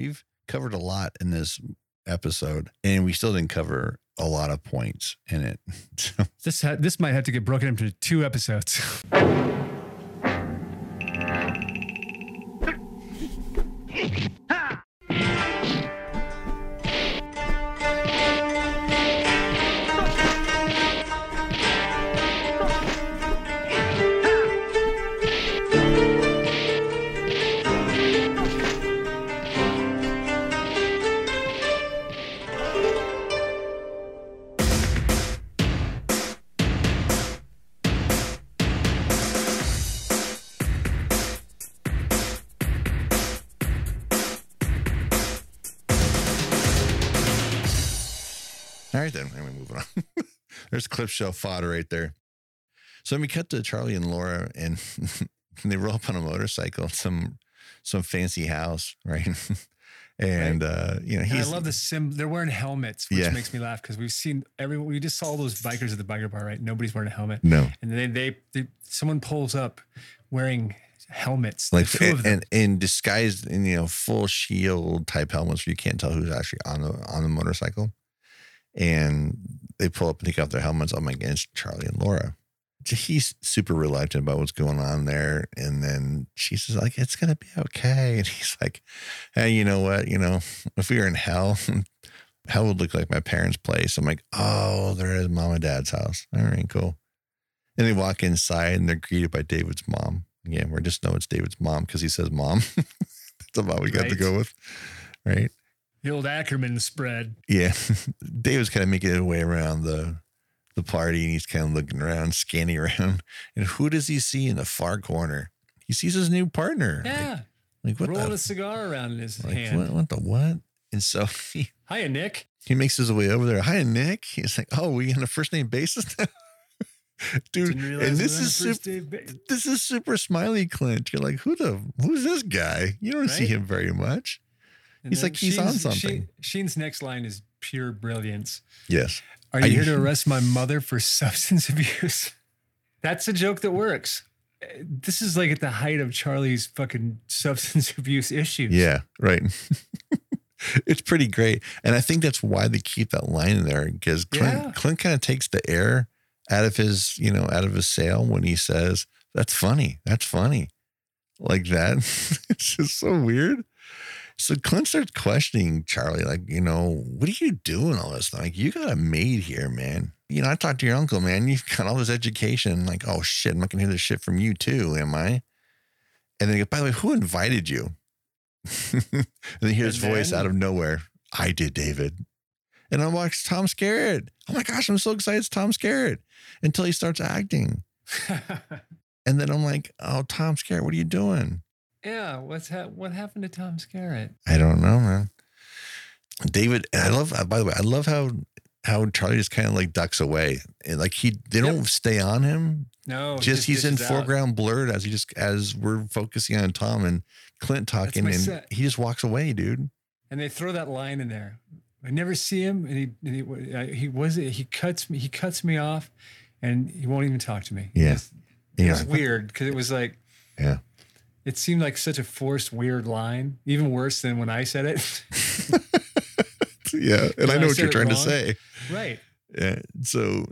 we've covered a lot in this episode, and we still didn't cover a lot of points in it. This ha- this might have to get broken into two episodes. Clip show fodder right there. So then we cut to Charlie and Laura, and they roll up on a motorcycle, some some fancy house, right? and uh, you know, And I love the sim. They're wearing helmets, which Yeah. makes me laugh because we've seen everyone. We just saw all those bikers at the biker bar, right? Nobody's wearing a helmet, no, and then they, they someone pulls up wearing helmets, like two of and, them. and in disguised in you know full shield type helmets where you can't tell who's actually on the on the motorcycle and they pull up and take off their helmets. I'm like it's charlie and laura. He's super reluctant about what's going on there. And then she says like it's gonna be okay. And he's like hey you know what? You know if we were in hell hell would look like my parents place. I'm like oh there is mom and dad's house. All right cool. And they walk inside and they're greeted by david's mom. Again, we just know it's David's mom because he says mom. That's about we got to go with. Right. The old Ackerman spread. Yeah. David's kind of making his way around the the party and he's kind of looking around, scanning around. And who does he see in the far corner? He sees his new partner. Like- Yeah, Like, what rolling the a cigar around in his like, hand. what, what the what? And so he, Hiya, Nick. he makes his way over there. Hi, Nick. He's like, oh, we on a first name basis now? Dude, and this is super, ba- this is super smiley Clint. You're like, who the who's this guy? You don't see him very much. And He's like, he's on Sheen's- something. Sheen- Sheen's next line is pure brilliance. Yes. Are you you- here to arrest my mother for substance abuse? That's a joke that works. This is like at the height of Charlie's fucking substance abuse issues. Yeah, right. it's pretty great. And I think that's why they keep that line in there because Clint, Yeah. Clint kind of takes the air out of his, you know, out of his sail when he says, That's funny. That's funny. Like that. it's just so weird. So Clint starts questioning Charlie, like, you know, what are you doing all this? Like, you got a maid here, man. You know, I talked to your uncle, man. You've got all this education. Like, oh shit, I'm not gonna hear this shit from you too, am I? And then he goes, by the way, who invited you? and then he hears And voice out of nowhere. I did, David. And I watched Tom Skerritt. Oh my gosh, I'm so excited it's Tom Skerritt until he starts acting. And then I'm like, oh, Tom Skerritt, what are you doing? Yeah. What's ha- what happened to Tom Skerritt? I don't know, man. David, I love, uh, by the way, I love how how Charlie just kind of like ducks away. And like he, they don't stay on him. No, just he's in out. foreground blurred as he just, as we're focusing on Tom and Clint talking and set. he just walks away, dude. and they throw that line in there. I never see him, and he and he, uh, he was he cuts me he cuts me off, and he won't even talk to me. Yeah. It's- it was weird because it was like Yeah. It seemed like such a forced weird line, even worse than when I said it. yeah. And I I know what you're trying to say. right. Yeah. So,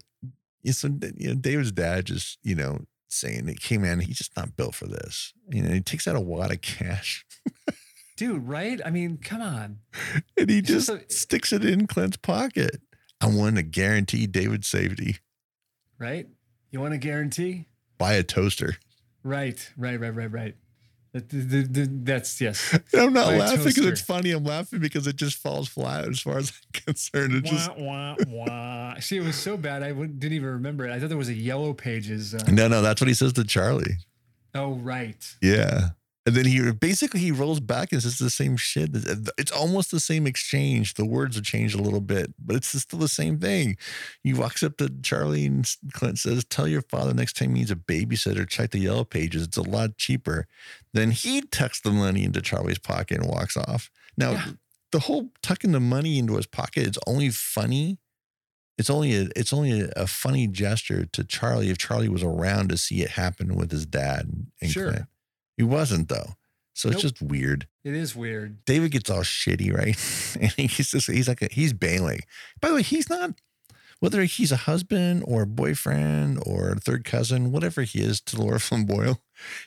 yeah, so you know, David's dad just, you know, saying, "Hey, man, he's just not built for this." You know, he takes out a wad of cash Dude, right? I mean, come on. and he It's just just a- sticks it in Clint's pocket. I want to guarantee David's safety. Right? You want a guarantee? Buy a toaster. Right, right, right, right, right. That's yes. I'm not laughing because it's funny. I'm laughing because it just falls flat as far as I'm concerned. It just wah, wah, wah. See, it was so bad. I didn't even remember it. I thought there was a yellow pages. Uh, no, no. That's what he says to Charlie. oh, right. Yeah. And then he basically he rolls back and says the same shit. It's almost the same exchange. The words have changed a little bit, but it's still the same thing. He walks up to Charlie and Clint says, "Tell your father next time he needs a babysitter, check the yellow pages. It's a lot cheaper." Then he tucks the money into Charlie's pocket and walks off. Now, Yeah. the whole tucking the money into his pocket it's only funny. It's only a it's only a, a funny gesture to Charlie if Charlie was around to see it happen with his dad and Sure. Clint. He wasn't though. So it's just weird. It is weird. David gets all shitty, right? And he's just he's like a, he's bailing. By the way, he's not whether he's a husband or a boyfriend or a third cousin, whatever he is to Laura Flynn Boyle,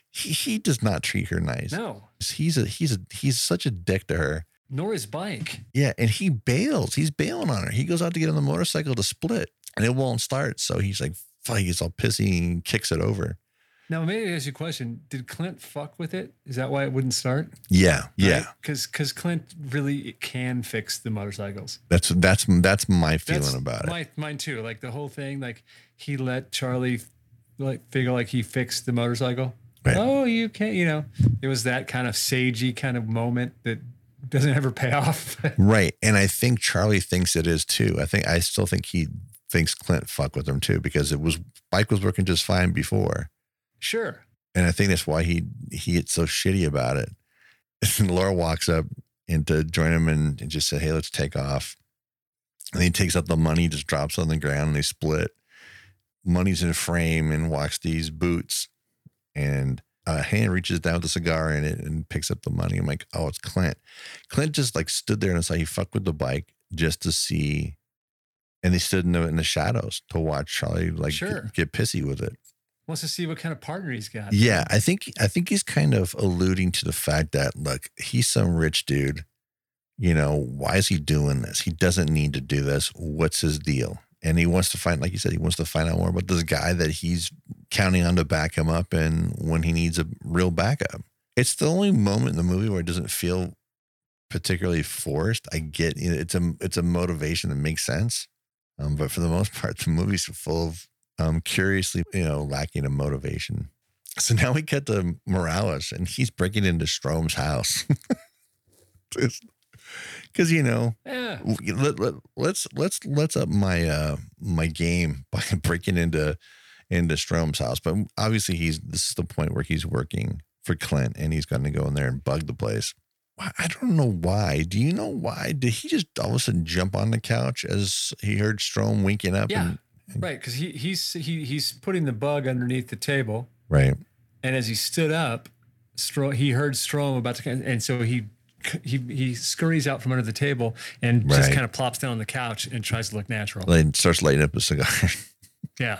he, he does not treat her nice. No, He's a he's a he's such a dick to her. nor his bike. Yeah, and he bails. He's bailing on her. He goes out to get on the motorcycle to split, and it won't start. So he's like, fuck, he gets all pissy and kicks it over. Now, maybe I ask you a question. Did Clint fuck with it? Is that why it wouldn't start? Yeah, yeah. Because because Clint really can fix the motorcycles. That's that's that's my feeling That's about it. Mine too. Like the whole thing. Like he let Charlie like figure like he fixed the motorcycle. Right. Oh, you can't. You know, it was that kind of sagey kind of moment that doesn't ever pay off. Right. And I think Charlie thinks it is too. I think I still think he thinks Clint fucked with him too because it was bike was working just fine before. Sure. And I think that's why he he gets so shitty about it. And Laura walks up and to join him and, and just say, Hey, let's take off. And he takes out the money, just drops on the ground and they split. Money's in a frame and walks these boots. And uh, a hand reaches down with a cigar in it and picks up the money. I'm like, oh, it's Clint. Clint just like stood there and saw he fucked with the bike just to see. And they stood in the, in the shadows to watch Charlie like Sure. get, get pissy with it. Wants to see what kind of partner he's got. Yeah, I think I think he's kind of alluding to the fact that look, he's some rich dude. You know, why is he doing this? He doesn't need to do this. What's his deal? And he wants to find, like you said, he wants to find out more about this guy that he's counting on to back him up and when he needs a real backup. It's the only moment in the movie where it doesn't feel particularly forced. I get it's a it's a motivation that makes sense. Um, but for the most part, the movie's full of um, curiously, you know, lacking of motivation. So now we get to Morales and he's breaking into Strom's house. Because you know, Yeah. let, let, let's let's let's up my uh my game by breaking into into Strom's house. But obviously he's this is the point where he's working for Clint and he's going to go in there and bug the place. I don't know why. Do you know why? Did he just all of a sudden jump on the couch as he heard Strom winking up? Yeah. And, Right. Because he he's he he's putting the bug underneath the table. right. And as he stood up, Stro- he heard Strom about to, and so he he he scurries out from under the table and just kind of plops down on the couch and tries to look natural. And starts lighting up a cigar. yeah,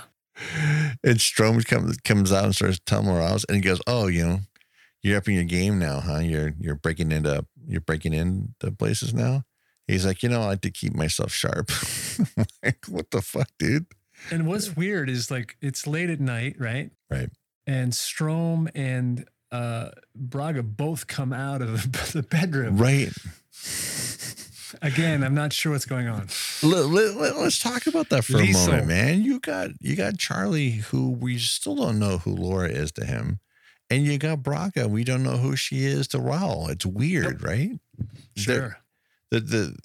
and Strom comes comes out and starts telling Morales, and he goes, "Oh, you know, you're up in your game now, huh? You're you're breaking into you're breaking into places now." He's like, "You know, I like to keep myself sharp." Like, what the fuck, dude? And what's weird is like it's late at night, right? Right. And Strom and uh, Braga both come out of the, the bedroom. Right. Again, I'm not sure what's going on. Let, let, us talk about that for Liesel. a moment, man. You got you got Charlie, who we still don't know who Laura is to him, and you got Braga. We don't know who she is to Raul. It's weird, right? They're- Sure. the the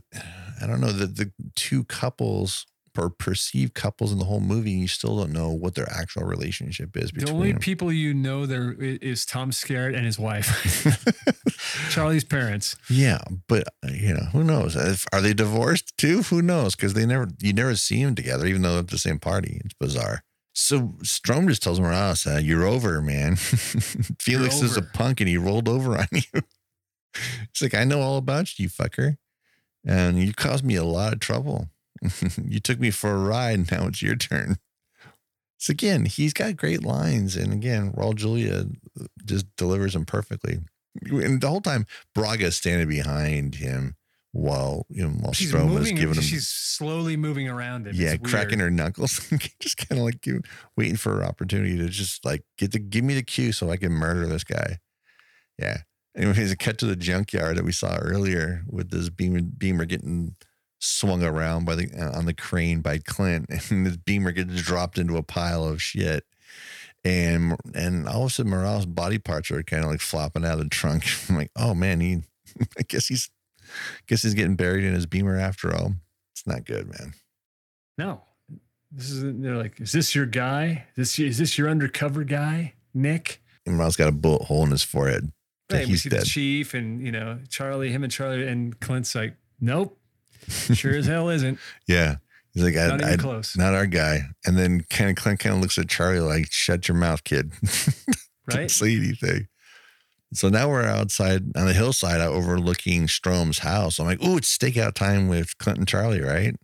I don't know the the two couples or perceived couples in the whole movie, and you still don't know what their actual relationship is The only them. people you know there is Tom Skerritt and his wife, Charlie's parents. yeah, but uh, you know who knows? If, are they divorced too? Who knows? Because they never you never see them together, even though they're at the same party. It's bizarre. So Strom just tells Morales, uh, "You're over, man. Felix is a punk, and he rolled over on you." It's like I know all about you, you fucker, and you caused me a lot of trouble. you took me for a ride. Now it's your turn. So again, he's got great lines, and again, Raul Julia uh, just delivers them perfectly. And the whole time, Braga is standing behind him while you know while She's Strom is moving. giving him She's slowly moving around him. yeah, cracking her knuckles, just kind of like waiting for her opportunity to just like get the give me the cue so I can murder this guy. Yeah. Anyways, a cut to the junkyard that we saw earlier with this beamer beamer getting swung around by the uh, on the crane by Clint, and this beamer gets dropped into a pile of shit. And and all of a sudden, Morales' body parts are kind of like flopping out of the trunk. I'm like, oh man, he, I guess he's, guess he's getting buried in his beamer after all. It's not good, man. No, this is. They're like, is this your guy? Is this is this your undercover guy, Nick? And Miles got a bullet hole in his forehead. Right, we he's see dead. the chief and you know Charlie, him and Charlie and Clint's like, nope, sure as hell isn't. Yeah. He's like, I, Not even I, close, not our guy. And then kind of Clint kind of looks at Charlie like, shut your mouth, kid. Don't right? say anything. So now we're outside on the hillside overlooking Strom's house. I'm like, oh, it's stakeout time with Clint and Charlie, right?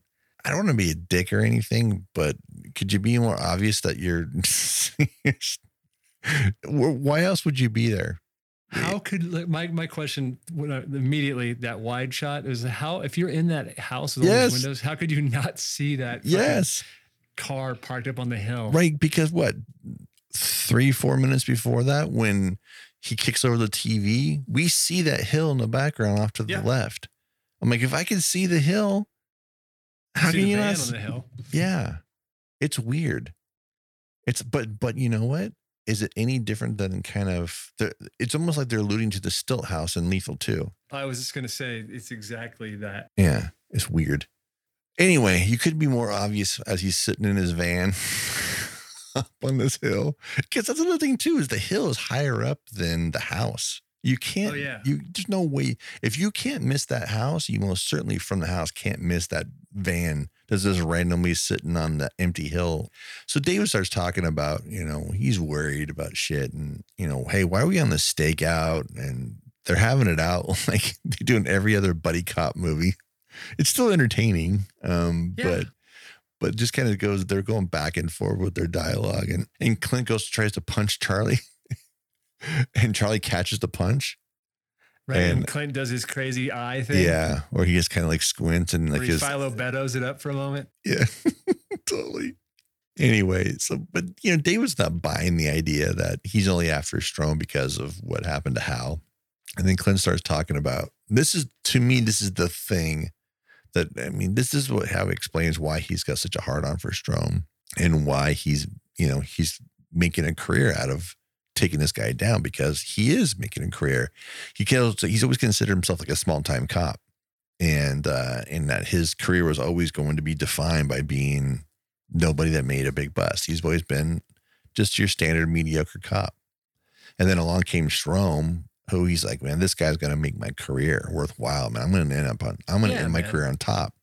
I don't want to be a dick or anything, but could you be more obvious that you're why else would you be there? How could like, my my question when I, immediately that wide shot is how if you're in that house with all those windows, how could you not see that Yes. car parked up on the hill? Right. Because what? Three, four minutes before that, when he kicks over the TV, we see that hill in the background off to the Yeah. left. I'm like, if I can see the hill, how See can you not? on the hill? Yeah. It's weird. It's but but you know what? Is it any different than kind of the, it's almost like they're alluding to the stilt house in Lethal too. I was just gonna say it's exactly that. Yeah, it's weird. Anyway, you could be more obvious as he's sitting in his van up on this hill. Because that's another thing too, is the hill is higher up than the house. You can't Oh, yeah. you there's no way if you can't miss that house, you most certainly from the house can't miss that van that's just randomly sitting on the empty hill. So David starts talking about, you know, he's worried about shit and, you know, hey, why are we on the stakeout? And they're having it out like they do in every other buddy cop movie. It's still entertaining. Um, Yeah. but but just kind of goes, they're going back and forth with their dialogue. And and Clint goes tries to punch Charlie. and Charlie catches the punch. Right. And, And- Clint does his crazy eye thing. Yeah. Or he just kind of like squints and like his Philo Beddoes it up for a moment. Yeah, totally. Anyway, so but you know, David's not buying the idea that he's only after Strom because of what happened to Hal. And then Clint starts talking about this is to me, this is the thing that I mean, this is what how explains why he's got such a hard on for Strom and why he's, you know, he's making a career out of taking this guy down because he is making a career. He kills he's always considered himself like a small time cop and uh and that his career was always going to be defined by being nobody that made a big bust. He's always been just your standard mediocre cop. And then along came Strom, who he's like, man, this guy's gonna make my career worthwhile, man. I'm gonna end up on I'm gonna Yeah, end my career on top.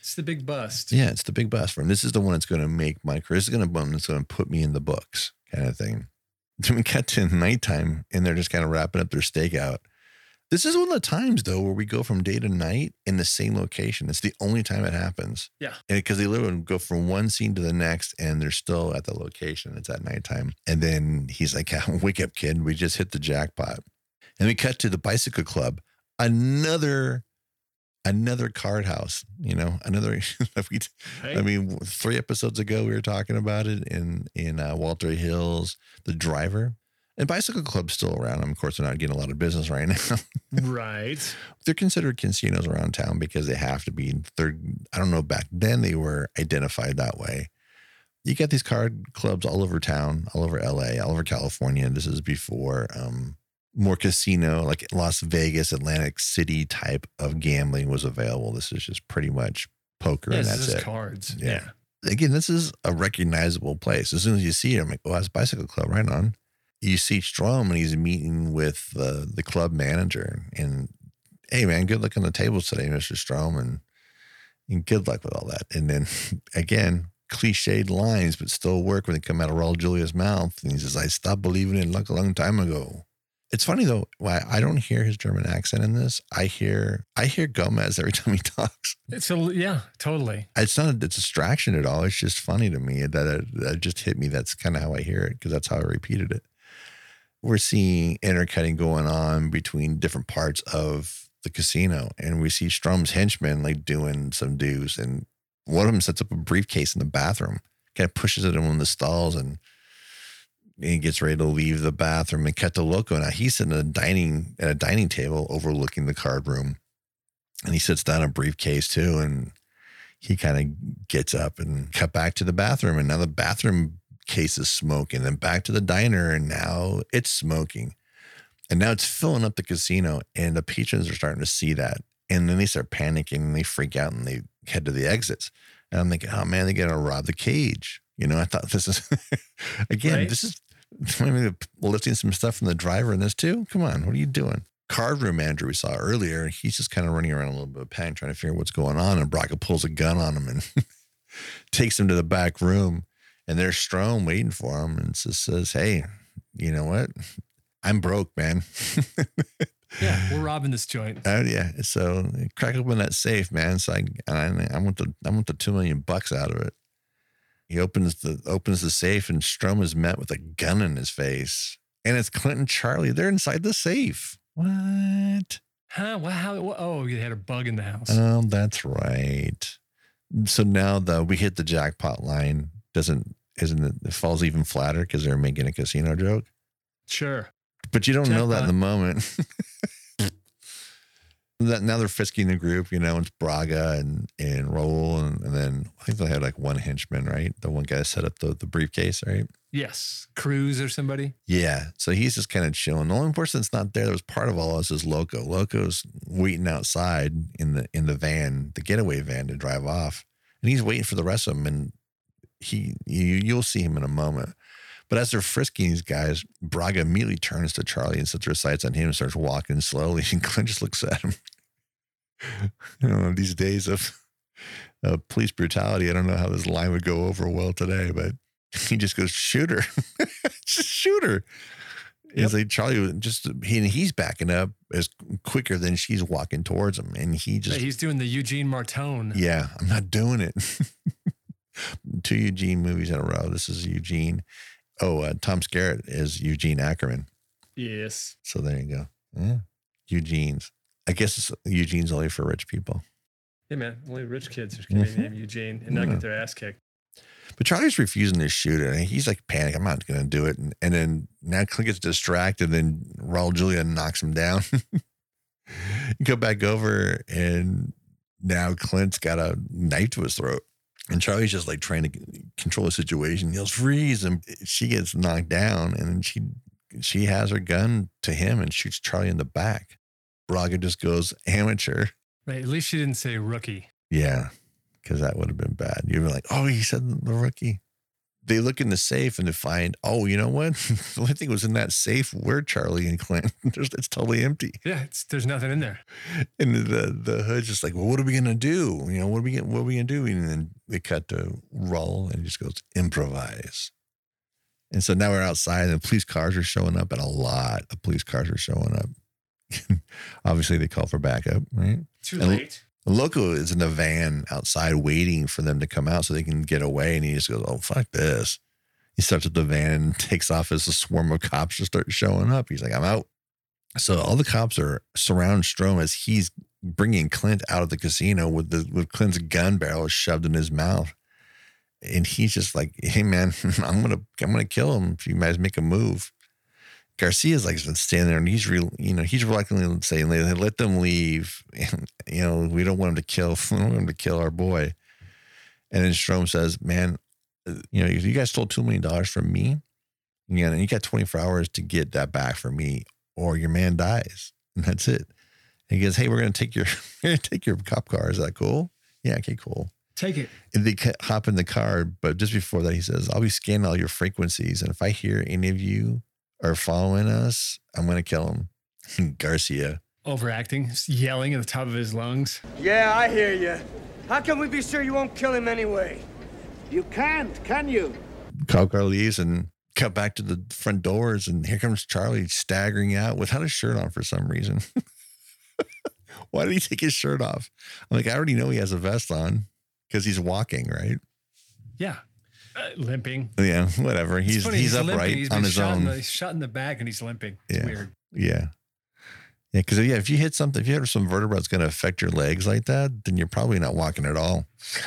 It's the big bust. Yeah, it's the big bust for him. This is the one that's gonna make my career. This is gonna one that's gonna put me in the books, kind of thing. Then we got to nighttime and they're just kind of wrapping up their stakeout. This is one of the times though where we go from day to night in the same location. It's the only time it happens. Yeah. And because they literally go from one scene to the next and they're still at the location. It's at nighttime. And then he's like, Wake up, kid. We just hit the jackpot. And we cut to the bicycle club. Another another card house, you know, another we Right? I mean, three episodes ago we were talking about it in in uh, Walter Hills, the driver. And Bicycle Club's still around. Of course, they're not getting a lot of business right now. right. they're considered casinos around town because they have to be. They're I don't know. Back then they were identified that way. You got these card clubs all over town, all over LA, all over California. This is before um, more casino, like Las Vegas, Atlantic City type of gambling was available. This is just pretty much poker, Yeah, and this that's is it cards. Yeah. again, this is a recognizable place. As soon as you see it, I'm like, oh, that's Bicycle Club, right on. You see Strom and he's meeting with the the club manager. And hey, man, good luck on the tables today, Mr. Strom. And, and good luck with all that. And then again, cliched lines, but still work when they come out of Raul Julia's mouth. And he says, I stopped believing in luck a long time ago. It's funny though, why I don't hear his German accent in this. I hear I hear Gomez every time he talks It's a yeah, totally. it's not a distraction at all. It's just funny to me that it, that just hit me. That's kind of how I hear it because that's how I repeated it. We're seeing intercutting going on between different parts of the casino, and we see Strom's henchmen like doing some dues, and one of them sets up a briefcase in the bathroom, kind of pushes it in one of the stalls, and he gets ready to leave the bathroom and cut the loco. Now he's sitting at a dining at a dining table overlooking the card room, and he sits down a briefcase too, and he kind of gets up and cut back to the bathroom. And now the bathroom case is smoking. Then back to the diner and now it's smoking. And now it's filling up the casino and the patrons are starting to see that. And then they start panicking and they freak out and they head to the exits. And i'm thinking oh man they're gonna rob the cage. You know i thought this is again Right. this is maybe lifting some stuff from the driver in this too come on what are you doing card room manager we saw earlier, he's just kind of running around a little bit of panic, trying to figure out what's going on. And Braga pulls a gun on him and takes him to the back room. And there's Strom waiting for him and just says, Hey, you know what? I'm broke, man. Yeah, we're robbing this joint. Oh yeah. So crack open that safe, man. So I, I, I want the, I want the two million bucks out of it. He opens the, opens the safe, and Strom is met with a gun in his face, and it's Clinton Charlie. They're inside the safe. What? Huh? What, how, what, oh, you had a bug in the house. Oh, that's right. So now the we hit the jackpot line. Doesn't isn't it, it falls even flatter because they're making a casino joke. sure. But you don't know that in the moment. now they're frisking the group, you know, it's Braga and and Raul and, and then I think they had like one henchman, right? The one guy set up the, the briefcase, right? Yes. Cruz or somebody. Yeah. So he's just kind of chilling. The only person that's not there that was part of all this is Loco. Loco's waiting outside in the in the van, the getaway van to drive off. And he's waiting for the rest of them. And he you you'll see him in a moment. But as they're frisking these guys, Braga immediately turns to Charlie and sets her sights on him and starts walking slowly. And Clint just looks at him. you know, these days of uh, police brutality, I don't know how this line would go over well today, but he just goes, shoot her. just shoot her. It's like Charlie just he and he's backing up as quicker than she's walking towards him. And he just Hey, he's doing the Eugene Martone. yeah, I'm not doing it. Two Eugene movies in a row. This is Eugene. Oh, uh, Tom Skerritt is Eugene Ackerman. Yes. So there you go. Yeah. Eugene's. I guess it's, Eugene's only for rich people. Yeah, man. Only rich kids to Mhm. name Eugene and not Yeah. get their ass kicked. But Charlie's refusing to shoot it. And he's like panic. I'm not going to do it. And, and then now Clint gets distracted. Then Raul Julia knocks him down. you go back over, and now Clint's got a knife to his throat. And Charlie's just like trying to control the situation. He yells, freeze. And she gets knocked down. And then she she has her gun to him and shoots Charlie in the back. Braga just goes amateur. Right. At least she didn't say rookie. Yeah, because that would have been bad. You'd be like, oh, he said the rookie. They look in the safe and they find, oh, you know what? the only thing was in that safe were Charlie and Clint. There's, it's totally empty. Yeah, it's, there's nothing in there. And the the hood's just like, well, what are we gonna do? You know, what are we what are we gonna do? And then they cut to roll and just goes improvise. And so now we're outside and police cars are showing up, and a lot of police cars are showing up. Obviously, they call for backup, right? Too And- late. Loco is in a van outside waiting for them to come out so they can get away. And he just goes, Oh, fuck this. He starts up the van and takes off as a swarm of cops just start showing up. He's like, I'm out. So all the cops are surround Strom as he's bringing Clint out of the casino with the with Clint's gun barrel shoved in his mouth. And he's just like, Hey man, I'm gonna I'm gonna kill him if you guys make a move. Garcia's like been standing there and he's real, you know, he's reluctantly saying, let, let them leave. And, you know, we don't want him to kill, we don't want him to kill our boy. And then Strom says, man, uh, you know, you guys stole $2 million from me, you know, and you got 24 hours to get that back from me or your man dies. And that's it. And he goes, hey, we're going to take your, we're going to take your cop car. Is that cool? Yeah. Okay, cool. Take it. And they hop in the car. But just before that, he says, I'll be scanning all your frequencies. And if I hear any of you are following us, I'm going to kill him. Garcia. Overacting, yelling at the top of his lungs. Yeah, I hear you. How can we be sure you won't kill him anyway? You can't, can you? cop car leaves and cut back to the front doors and here comes charlie staggering out without a shirt on for some reason why did he take his shirt off i'm like i already know he has a vest on because he's walking right Yeah. Uh, limping. yeah whatever It's he's he's, upright He's on his own the, he's shot in the back and he's limping. It's Yeah. weird. yeah yeah because yeah if you hit something if you hit some vertebra that's going to affect your legs like that then you're probably not walking at all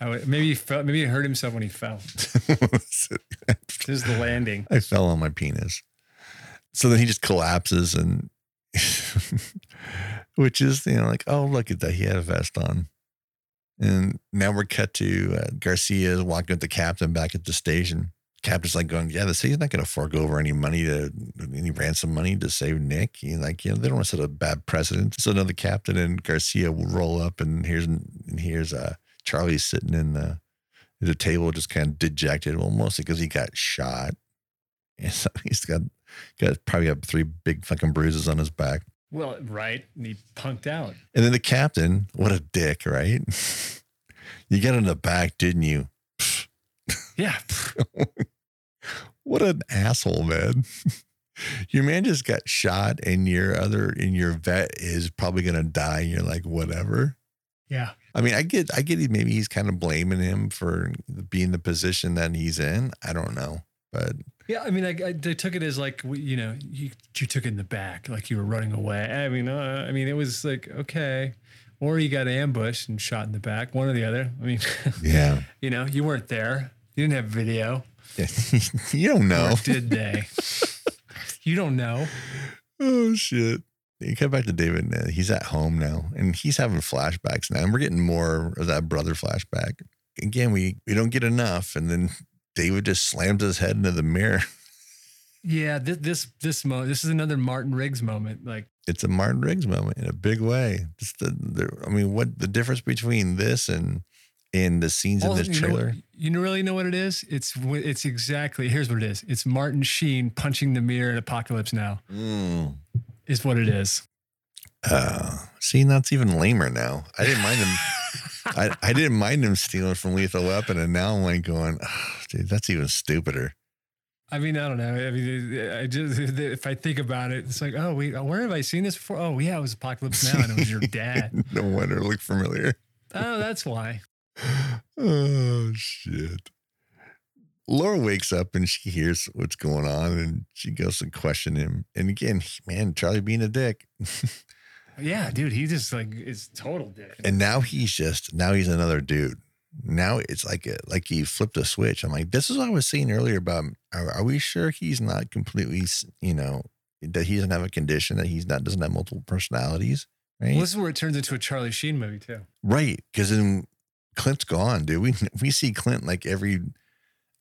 I would, maybe he fell, maybe he hurt himself when he fell. This is the landing. I fell on my penis. So then he just collapses and which is, you know, like, oh, look at that. He had a vest on. And now we're cut to uh, Garcia's walking with the captain back at the station. Captain's like going, yeah, the city's not going to fork over any money to any ransom money to save Nick. He's like, you know, they don't want to set a bad precedent. So now the captain and Garcia will roll up, and here's and here's uh, Charlie sitting in the the table, just kind of dejected. Well, mostly because he got shot. And so he's got got probably got three big fucking bruises on his back. Well, right. And he punked out. And then the captain, what a dick, right? you got in the back, didn't you? Yeah. What an asshole, man. Your man just got shot, and your other and your vet is probably gonna die. And you're like, whatever. Yeah. I mean, I get, I get. Maybe he's kind of blaming him for being the position that he's in. I don't know, but Yeah, I mean, I, I they took it as like you know you you took it in the back, like you were running away. I mean, uh, I mean, it was like okay, or you got ambushed and shot in the back, one or the other. I mean, yeah, you know, you weren't there, you didn't have video, you don't know. or did they? you don't know. Oh shit. You come back to David. uh, He's at home now, and he's having flashbacks now, and we're getting more of that brother flashback. Again, we we don't get enough, and then David just slams his head into the mirror. Yeah, this this this mo this is another Martin Riggs moment. Like, It's a Martin Riggs moment in a big way. Just the, the I mean, what the difference between this and and the scenes in this you know, trailer? you really know what it is? It's it's exactly here's what it is. It's Martin Sheen punching the mirror in Apocalypse Now. Mm. Is what it is. Uh, see, that's even lamer now. I didn't mind him. I, I didn't mind him stealing from Lethal Weapon, and now I'm like going, oh, dude, that's even stupider. I mean, I don't know. I mean, I just if I think about it, it's like, oh wait, uh, where have I seen this before? Oh yeah, it was Apocalypse Now, and it was your dad. no wonder it looked familiar. oh, that's why. Oh shit. Laura wakes up and she hears what's going on and she goes to question him. And again, man, Charlie being a dick. Yeah, dude, he just like is total dick. And now he's just now he's another dude. Now it's like a, like he flipped a switch. I'm like, this is what I was saying earlier about. Are, are we sure he's not completely, you know, that he doesn't have a condition that he's not doesn't have multiple personalities, right? Well, this is where it turns into a Charlie Sheen movie too. Right. Because then Clint's gone, dude. We we see Clint like every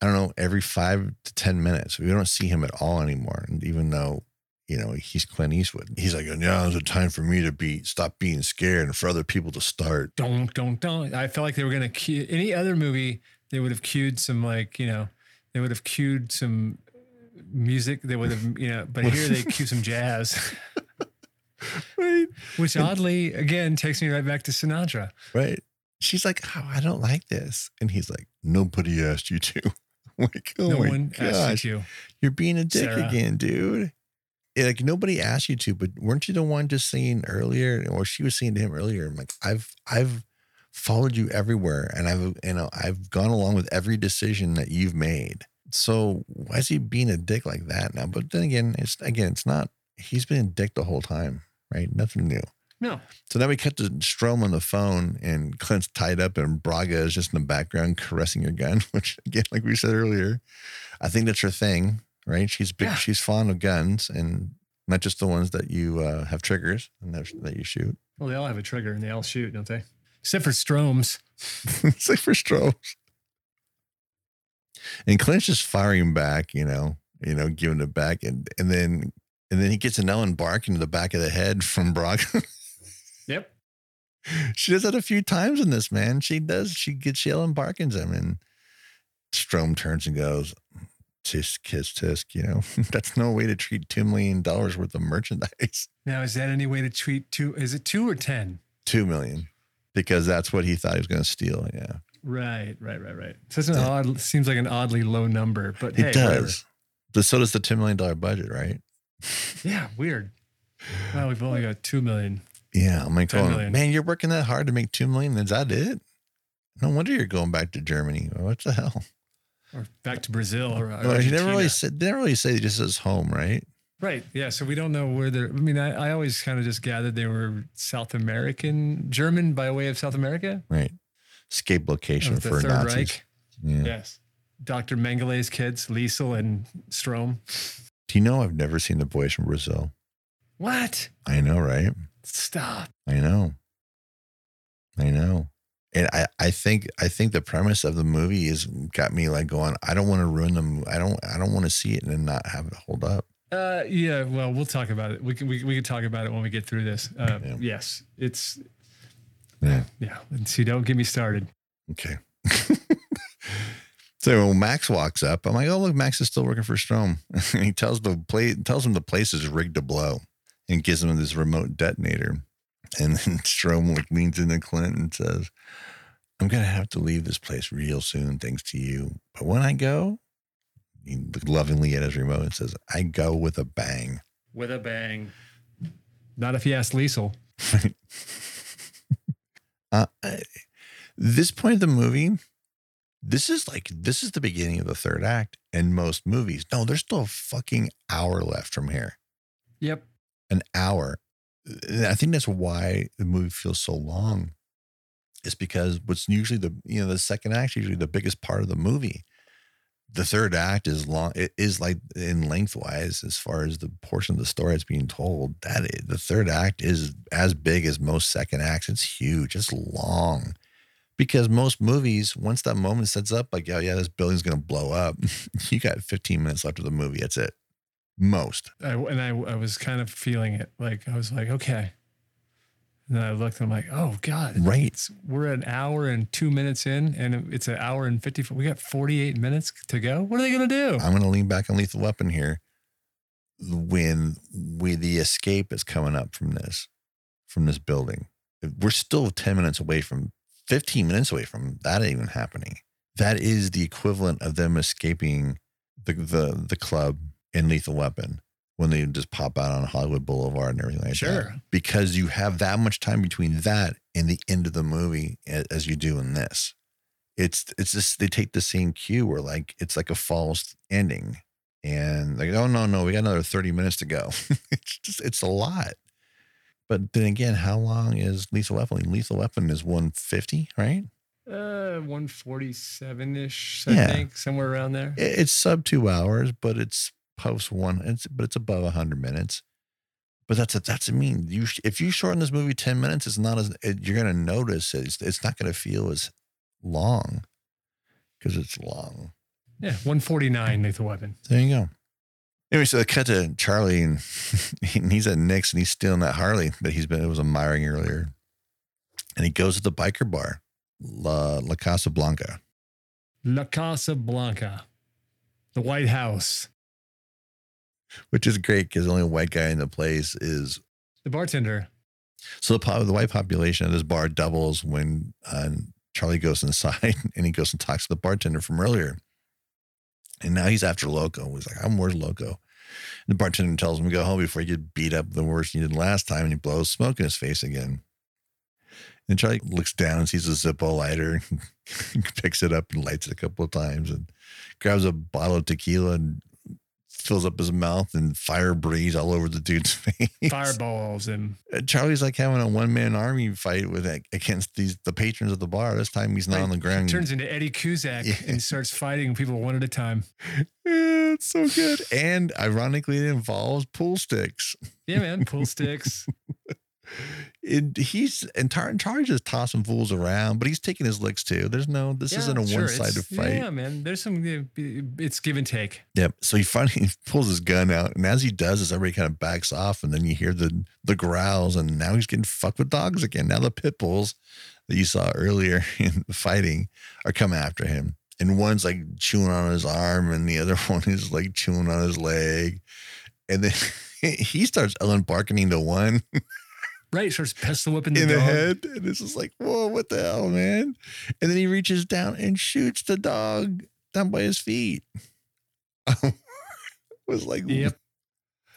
I don't know, every five to ten minutes. We don't see him at all anymore. And even though, you know, he's Clint Eastwood. He's like, now's the time for me to be stop being scared and for other people to start. Don't don't don't. I felt like they were gonna cue any other movie. They would have cued some like you know, they would have cued some music. They would have you know, but here they cue some jazz, Right. which oddly again takes me right back to Sinatra. Right. She's like, oh, I don't like this. And he's like, nobody asked you to. Like, oh no my one gosh. asked you to. You're being a dick Sarah. again, dude. Like nobody asked you to, but weren't you the one just saying earlier, or she was saying to him earlier, I'm like, I've I've followed you everywhere and I've you know, I've gone along with every decision that you've made. So why is he being a dick like that now? But then again, it's again, it's not he's been a dick the whole time, right? Nothing new. No, So now we cut to Strom on the phone and Clint's tied up and Braga is just in the background caressing your gun, which again, like we said earlier, I think that's her thing, right? She's big, Yeah. she's fond of guns and not just the ones that you uh, have triggers and that, that you shoot. well they all have a trigger and they all shoot, don't they? Except for Strom's. Except for Stroms. And Clint's just firing back, you know, you know, giving it back and and then and then he gets an Ellen bark into the back of the head from Braga. Yep. she does that a few times in this, man. She does. She gets Ellen Barkins him, and Strom turns and goes, "Tisk, kiss, tisk." You know, that's no way to treat two million dollars worth of merchandise. Now is that any way to treat two? Is it two or ten? Two million, because that's what he thought he was going to steal. Yeah, Right, right, right, right. So it's an odd. Seems like an oddly low number, but it hey, does. But so does the $10 million budget, right? Yeah, weird. Well, we've only got two million. Yeah, I'm like, 10 going, man, you're working that hard to make two million. Is that it? No wonder you're going back to Germany. What the hell? Or back to Brazil or Well, he never really said. They never really say he just says home, right? Right. Yeah. So we don't know where they're. I mean, I, I always kind of just gathered they were South American, German by way of South America. Right. Escape location for Third Nazis. Reich. Yeah. Yes. Dr. Mengele's kids, Liesel and Strom. Do you know I've never seen The Boys from Brazil? What? I know, right? Stop. I know. I know. And I, I think I think the premise of the movie is got me like going, I don't want to ruin them. I don't I don't want to see it and then not have it hold up. Uh, yeah. Well, we'll talk about it. We can we, we can talk about it when we get through this. Uh, Yeah. Yes. It's Yeah. yeah. And see, don't get me started. Okay. so when Max walks up, I'm like, oh look, Max is still working for Strom. and he tells the play tells him the place is rigged to blow and gives him this remote detonator. And then Strom like leans into Clint and says, I'm gonna have to leave this place real soon, thanks to you. But when I go, he looked lovingly at his remote and says, I go with a bang. With a bang. Not if you ask Liesel. Uh, this point of the movie, this is like this is the beginning of the third act in most movies. No, there's still a fucking hour left from here. Yep. An hour. I think that's why the movie feels so long. It's because what's usually the you know the second act usually the biggest part of the movie. The third act is long. It is like in lengthwise as far as the portion of the story that's being told. That is, the third act is as big as most second acts. It's huge. It's long because most movies, once that moment sets up, like, oh, yeah, this building's to blow up, you got 15 minutes left of the movie. That's it. Most. I, and I, I was kind of feeling it. Like, I was like, okay. And then I looked and I'm like, oh, God. Right. We're an hour and two minutes in, and it's an hour and 50. We got 48 minutes to go. What are they going to do? I'm going to lean back on Lethal Weapon here. When we the escape is coming up from this, from this building, we're still 10 minutes away from 15 minutes away from that even happening. That is the equivalent of them escaping the the the club in Lethal Weapon when they just pop out on Hollywood Boulevard and everything like that. Sure. Because you have that much time between that and the end of the movie as you do in this. It's it's just they take the same cue where like it's like a false ending. And like, oh no, no, we got another 30 minutes to go. it's just it's a lot. But then again, how long is Lethal Weapon? Lethal Weapon is 150, right? Uh, 147 ish, I Yeah. think, somewhere around there. It's sub two hours, but it's post one. It's but it's above hundred minutes. But that's a, that's I mean you sh- if you shorten this movie ten minutes, it's not as it, you're gonna notice it's it's not gonna feel as long because it's long. Yeah, 149 Lethal Weapon. There you go. Anyway, so I cut to Charlie and, and he's at Nick's and he's stealing that Harley that he's been it was admiring earlier, and he goes to the biker bar, La La Casa Blanca. La Casa Blanca, the White House. Which is great because the only white guy in the place is The bartender. so the, pop, the white population of this bar doubles when uh, Charlie goes inside and he goes and talks to the bartender from earlier. And now he's after Loco. He's like, I'm where's Loco? And the bartender tells him to go home before you get beat up the worse you did last time. And he blows smoke in his face again. And Charlie looks down and sees a Zippo lighter, picks it up and lights it a couple of times and grabs a bottle of tequila and fills up his mouth and fire breathes all over the dude's face. Fireballs and Uh, Charlie's like having a one man army fight with against these the patrons of the bar. This time he's not on the ground. turns into Eddie Kuzak Yeah. and starts fighting people one at a time. Yeah, it's so good. And ironically, it involves pool sticks. Yeah, man. Pool sticks. It, he's and Tar- Charlie just tossing fools around, but he's taking his licks too. There's no, this Yeah, isn't a sure, one sided it's- fight. Yeah, man. There's some, it's give and take. Yep. So he finally pulls his gun out, and as he does, this everybody kind of backs off, and then you hear the the growls, and now he's getting fucked with dogs again. Now the pit bulls that you saw earlier in the fighting are coming after him, and one's like chewing on his arm, and the other one is like chewing on his leg, and then he starts Ellen barking to one Right. Starts pistol whipping the in the dog. head, and it's just like, whoa, what the hell, man? And then he reaches down and shoots the dog down by his feet. I was like, Yep.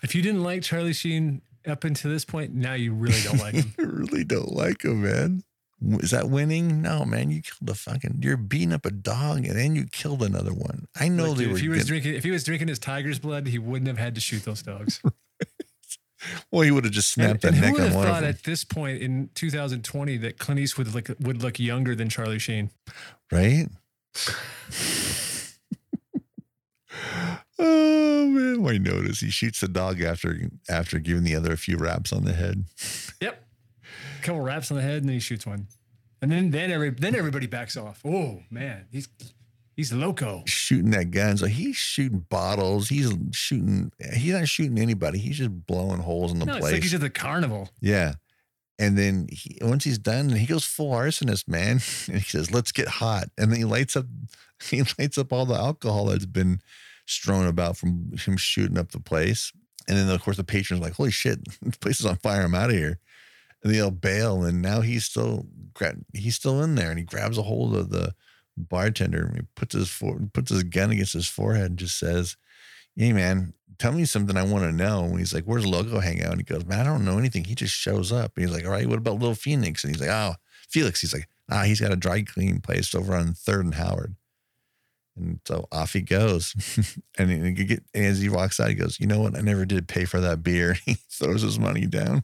If you didn't like Charlie Sheen up until this point, now you really don't like him. you really don't like him, man. Is that winning? No, man. You killed a fucking. You're beating up a dog, and then you killed another one. I know Look, they dude, were. if he was drinking, if he was drinking his tiger's blood, he wouldn't have had to shoot those dogs. well, he would have just And, snapped that and neck who would have thought at this point in 2020 that Clint Eastwood would look, would look younger than Charlie Sheen? right? oh man, why notice he shoots the dog after after giving the other a few raps on the head. Yep. A couple raps on the head and then he shoots one. And then then every then everybody backs off. Oh man, he's he's loco. Shooting that gun, so he's shooting bottles. He's shooting. He's not shooting anybody. He's just blowing holes in the No, it's place. like he's at the carnival. Yeah. And then he, once he's done, he goes full arsonist, man. And he says, "Let's get hot." And then he lights up, he lights up all the alcohol that's been strewn about from him shooting up the place. And then of course the patrons like, "Holy shit, this place is on fire! I'm out of here." And they'll bail. And now he's still he's still in there, and he grabs a hold of the bartender. He puts his puts his gun against his forehead and just says, "Hey man, tell me something I want to know." And he's like, "Where's Loco hang out?" And he goes, "Man, I don't know anything. He just shows up." And he's like, "All right, what about Little Phoenix?" And he's like, "Oh, Felix." He's like, "Ah, he's got a dry cleaning place over on Third and Howard." And so off he goes. and, he, get, and as he walks out, he goes, You know what? I never did pay for that beer. he throws his money down,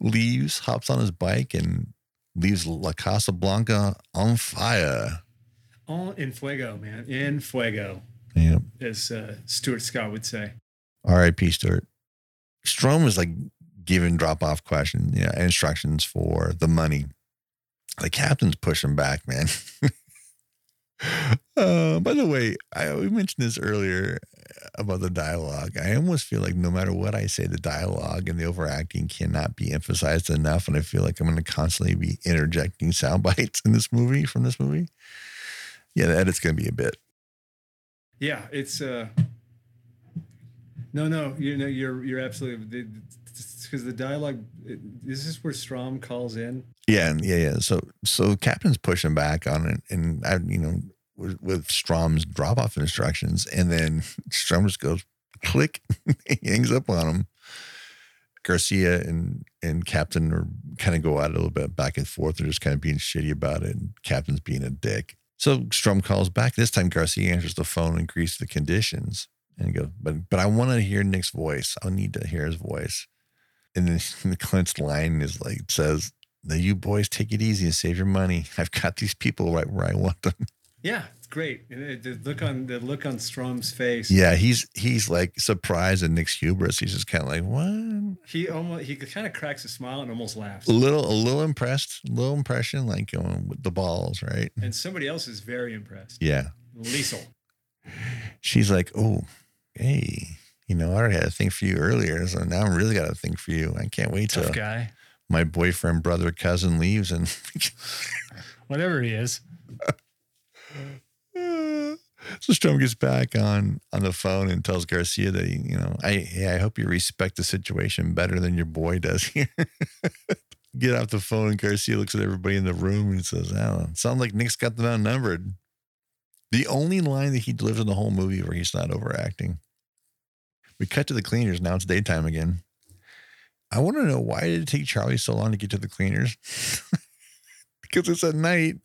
leaves, hops on his bike, and leaves La Casa Blanca on fire. All in fuego, man. In fuego, Yeah. as uh, Stuart Scott would say. R.I.P. Stuart. Strom is like giving drop off questions, yeah, instructions for the money. The captain's pushing back, man. uh, by the way, I we mentioned this earlier about the dialogue. I almost feel like no matter what I say, the dialogue and the overacting cannot be emphasized enough, and I feel like I'm going to constantly be interjecting sound bites in this movie from this movie. Yeah, the edit's going to be a bit. Yeah, it's uh no, no, you know, you're you're absolutely because the dialogue. It, this is where Strom calls in. Yeah, yeah, yeah. So, so Captain's pushing back on it, and I, you know, with, with Strom's drop off instructions, and then Strom just goes click, he hangs up on him. Garcia and and Captain are kind of go at it a little bit back and forth. They're just kind of being shitty about it, and Captain's being a dick. So Strom calls back. This time Garcia answers the phone and agrees to the conditions. And goes, but but I want to hear Nick's voice. I need to hear his voice. And then the Clint's line is like says, "Now you boys take it easy and save your money. I've got these people right where I want them." Yeah, it's great. And the look on the look on Strom's face. Yeah, he's he's like surprised at Nick's hubris. He's just kind of like, "What?" He almost he kind of cracks a smile and almost laughs. A little a little impressed, a little impression, like going with the balls, right? And somebody else is very impressed. Yeah. Liesel. She's like, "Oh, hey." You know, I already had a thing for you earlier, so now I'm really got a thing for you. I can't wait Tough till guy. my boyfriend, brother, cousin leaves and Whatever he is. so Strom gets back on on the phone and tells Garcia that he, you know, I hey, I hope you respect the situation better than your boy does here. Get off the phone and Garcia looks at everybody in the room and says, "Oh, sounds like Nick's got them outnumbered." The only line that he delivers in the whole movie where he's not overacting. We cut to the cleaners. Now it's daytime again. I want to know why did it take Charlie so long to get to the cleaners? because it's at night,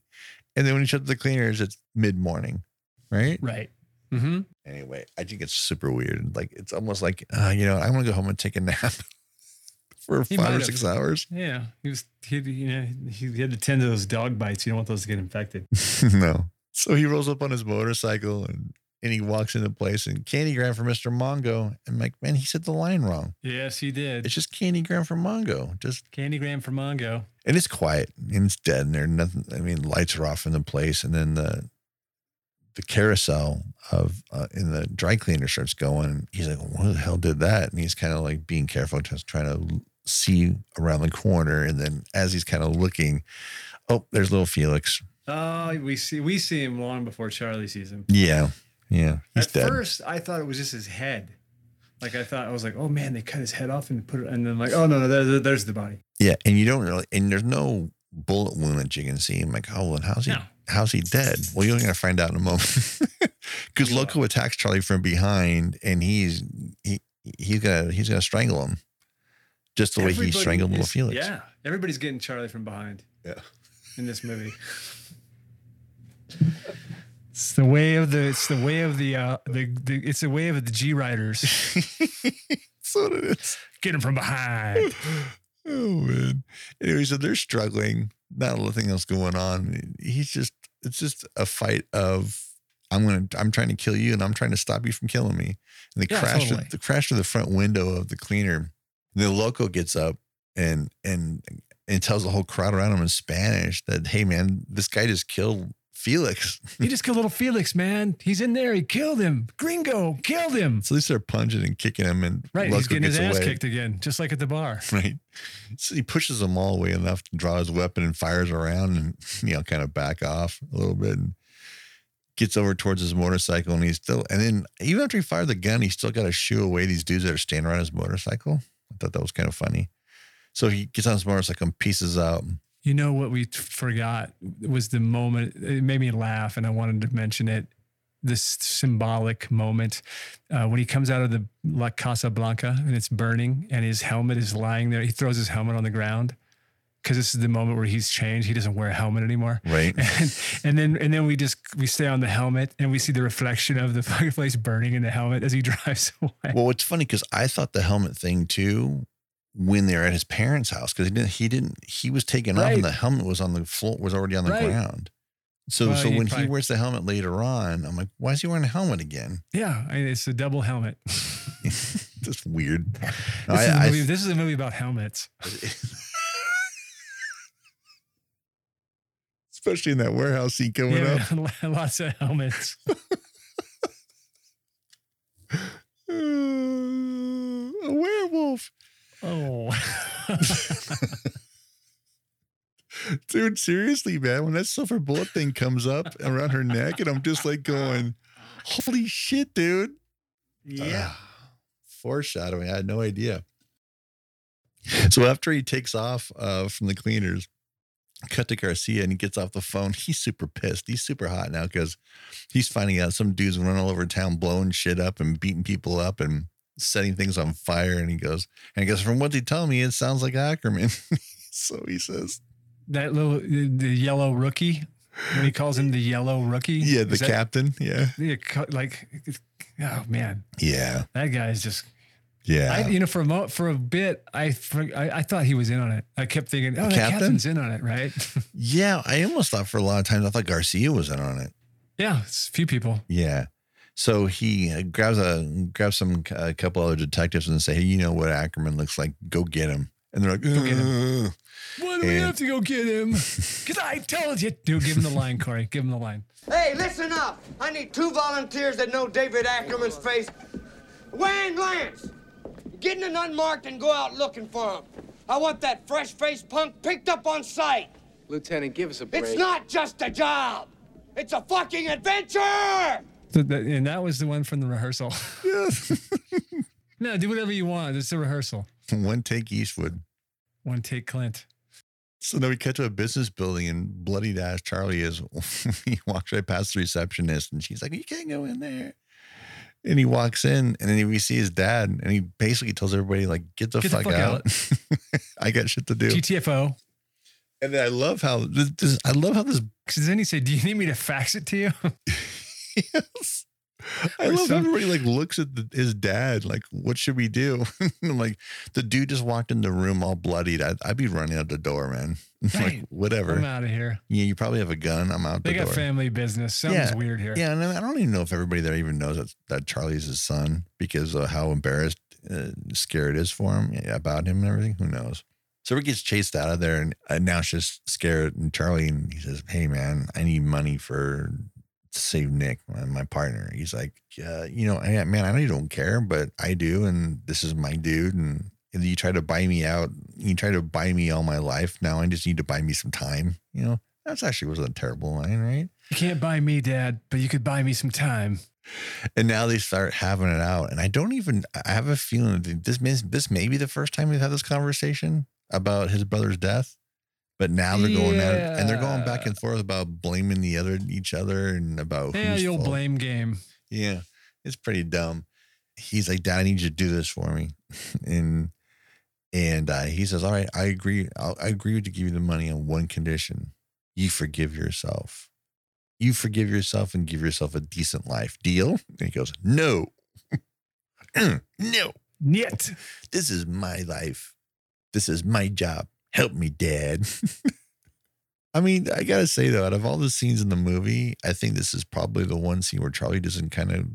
and then when he shuts the cleaners, it's mid morning, right? Right. Mm-hmm. Anyway, I think it's super weird. Like it's almost like uh, you know, I want to go home and take a nap for He five or have. six hours. Yeah. He was he you know he had to tend to those dog bites. You don't want those to get infected. no. So he rolls up on his motorcycle and and he walks into the place and candygram for Mr. Mongo. And like, man, he said the line wrong. Yes, he did. It's just candygram for Mongo. Just Candygram for Mongo. and it's quiet and it's dead and there's nothing. I mean, lights are off in the place, and then the the carousel of uh, in the dry cleaner starts going. And he's like, "What the hell did that?" And he's kind of like being careful, just trying to see around the corner. And then as he's kind of looking, oh, there's little Felix. Oh, we see we see him long before Charlie sees him. Yeah, yeah, he's At dead. first, I thought it was just his head. Like I thought, I was like, "Oh man, they cut his head off and put it," and then like, "Oh no, no, there, there- there's the body." Yeah, and you don't really, and there's no bullet wound that you can see. I'm like, oh, well, how's he? No. How's he dead? Well, you're gonna find out in a moment. Because You Loco attacks Charlie from behind, and he's he he's gonna he's gonna strangle him, just the way he Everybody strangled little is- Felix. Yeah, everybody's getting Charlie from behind yeah. in this movie. It's the way of the. It's the way of the. Uh, the, the it's the way of the G riders. That's what it is. Get him from behind. Oh man. Anyway, so they're struggling. Not nothing else going on. He's just it's just a fight of I'm gonna I'm trying to kill you and I'm trying to stop you from killing me. And they Yeah, crash totally. to, they crash to the front window of the cleaner. And The loco gets up and and and tells the whole crowd around him in Spanish that hey man, this guy just killed Felix. he just killed little Felix, man. He's in there. He killed him. Gringo killed him. So they start punching and kicking him and Right. Loco he's getting his ass away. kicked again, just like at the bar. right? So he pushes them all away enough to draw his weapon and fires around and, you know, kind of back off a little bit and gets over towards his motorcycle. And he's still, and then even after he fired the gun, he's still got to shoo away these dudes that are standing around his motorcycle. I thought that was kind of funny. So he gets on his motorcycle and pieces out. You know what we forgot was the moment. It made me laugh, and I wanted to mention it. This symbolic moment uh, when he comes out of the La Casa Blanca and it's burning, and his helmet is lying there. He throws his helmet on the ground because this is the moment where he's changed. He doesn't wear a helmet anymore. Right. And, and then and then we just we stay on the helmet and we see the reflection of the fucking place burning in the helmet as he drives away. Well, it's funny because I thought the helmet thing too when they're at his parents' house because he didn't he didn't he was taken off Right. and the helmet was on the floor was already on the Right. ground. So Well, so he when probably- he wears the helmet later on, I'm like, why is he wearing a helmet again? Yeah, I mean, it's a double helmet. Just weird. This, No, is, a I- I- movie, this is a movie about helmets. Especially in that warehouse scene coming up. Lots of helmets. A werewolf. Oh, Dude, seriously, man, when that silver bullet thing comes up around her neck, and I'm just like going, holy shit, dude. Yeah. foreshadowing. I had no idea. So after he takes off uh, from the cleaners, cut to Garcia and he gets off the phone. He's super pissed. He's super hot now because he's finding out some dudes running all over town, blowing shit up and beating people up and setting things on fire. And he goes, and he goes, from what they tell me, it sounds like Ackerman. so he says, that little the yellow rookie. When he calls him the yellow rookie. yeah, the that- captain. Yeah. Yeah, like, oh man, Yeah. that guy's just. Yeah. I, you know, for a mo- for a bit, I, for, I I thought he was in on it. I kept thinking, oh, the captain? captain's in on it, right? yeah. I almost thought for a lot of times, I thought Garcia was in on it. yeah, it's a few people. Yeah. So he uh, grabs a grabs some a couple other detectives and say, "Hey, you know what Ackerman looks like? Go get him." And they're like, Go get him. Why do we have to go get him? Because I told you. Dude, give him the line, Corey. Give him the line. Hey, listen up. I need two volunteers that know David Ackerman's face. Wayne Lance, get in an unmarked and go out looking for him. I want that fresh-faced punk picked up on sight. Lieutenant, give us a break. It's not just a job. It's a fucking adventure. So that- and that was the one from the rehearsal. Yes. no, do whatever you want. It's a rehearsal. One take Eastwood. One take Clint. So then we cut to a business building and bloodied ass Charlie is he walks right past the receptionist and she's like, You can't go in there. And he walks in and then we see his dad and he basically tells everybody, like, get the, Get the fuck, fuck out. I got shit to do. GTFO. and then I love how this, this I love how this Because then he said, Do you need me to fax it to you? Yes. I Or love some- everybody like looks at the, his dad like, what should we do? I'm like, the dude just walked in the room all bloodied. I'd, I'd be running out the door, man. like, whatever. I'm out of here. Yeah, you probably have a gun. I'm out They the got door. family business. Something's weird here. Yeah, and I don't even know if everybody there even knows that, that Charlie's his son because of how embarrassed, uh, scared it is for him about him and everything. Who knows? So he gets chased out of there, and uh, now she's just scared. And Charlie, and he says, "Hey, man, I need money for save Nick, my, my partner." He's like, "Yeah, you know, I, man, I know you don't care, but I do, and this is my dude, and." And you try to buy me out. You try to buy me all my life. Now I just need to buy me some time. You know, that's actually wasn't a terrible line, right? You can't buy me, Dad, but you could buy me some time. And now they start having it out. And I don't even, I have a feeling that this may, this may be the first time we've had this conversation about his brother's death. But now they're going at it and they're going back and forth about blaming the other, each other and about Yeah, old fault. blame game. Yeah. It's pretty dumb. He's like, Dad, I need you to do this for me. and, and uh, he says, all right, I agree. I'll, I agree to give you the money on one condition. You forgive yourself. You forgive yourself and give yourself a decent life. Deal? And he goes, no. no. Niet. This is my life. This is my job. Help me, Dad. I mean, I gotta say though, out of all the scenes in the movie, I think this is probably the one scene where Charlie doesn't kind of,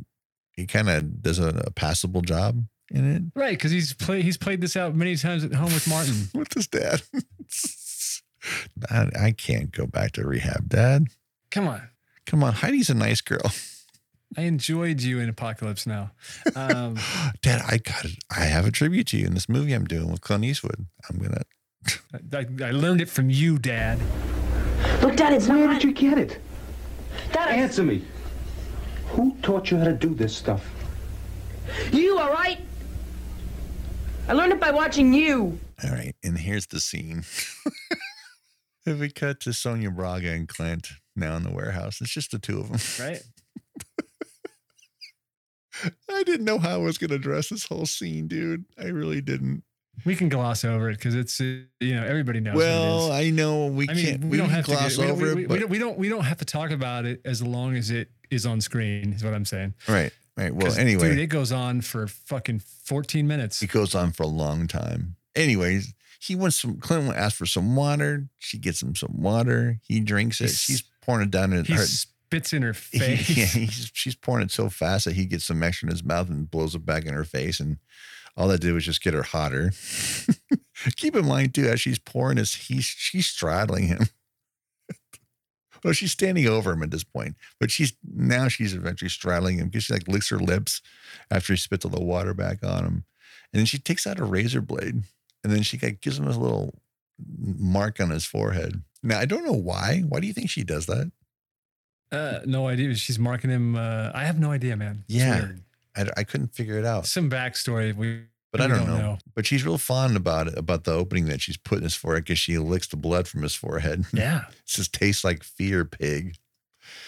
he kind of does a, a passable job in it Right, because he's played he's played this out many times at home with Martin. with his dad. I, I can't go back to rehab, Dad. Come on. Come on, Heidi's a nice girl. I enjoyed you in Apocalypse Now. Um, Dad, I got it. I have a tribute to you in this movie I'm doing with Clint Eastwood. I'm gonna. I, I learned it from you, Dad. Look, Dad, it's Where not. did you get it? Dad, I- Answer me. Who taught you how to do this stuff? you, all right? I learned it by watching you. All right, and here's the scene. If we cut to Sonia Braga and Clint now in the warehouse, it's just the two of them. Right. I didn't know how I was going to address this whole scene, dude. I really didn't. We can gloss over it because it's uh, you know everybody knows. what it Well. I know we I mean, can't. we, we, don't have gloss to get, over we, it, we, we, don't, we don't we don't have to talk about it as long as it is on screen. Is what I'm saying. right, right. Well, anyway, dude, it goes on for fucking 14 minutes. it goes on for a long time. Anyways, he wants some. Clint asks for some water. She gets him some water. He drinks it. He's- She's pouring it down in He her. spits in her He- face. yeah, he's, she's pouring it so fast that he gets some extra in his mouth and blows it back in her face. And all that did was just get her hotter. Keep in mind too, as she's pouring this, he's she's straddling him. well, she's standing over him at this point, but she's now she's eventually straddling him because she like licks her lips after he spits all the water back on him, and then she takes out a razor blade, and then she like, gives him a little mark on his forehead. Now I don't know why. Why do you think she does that? Uh, no idea. She's marking him. Uh, I have no idea, man. It's Yeah. weird. I, I couldn't figure it out, Some backstory. We, but I we don't, know. But she's real fond about it, about the opening that she's put in his forehead because she licks the blood from his forehead. Yeah. it just tastes like fear pig.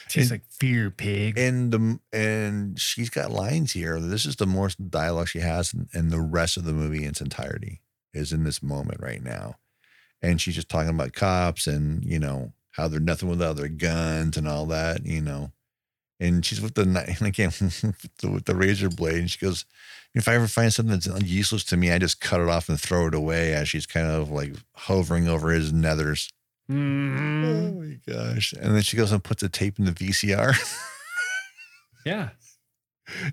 Tastes And- like fear pig. And the and she's got lines here. This is the more dialogue she has, and, and the rest of the movie in its entirety is in this moment right now. And she's just talking about cops and you know how they're nothing without their guns and all that, you know. And she's with the knife and again with the, the razor blade, and she goes, "If I ever find something that's useless to me, I just cut it off and throw it away." As she's kind of like hovering over his nethers. Mhm. Oh my gosh! And then she goes and puts a tape in the VCR. Yeah.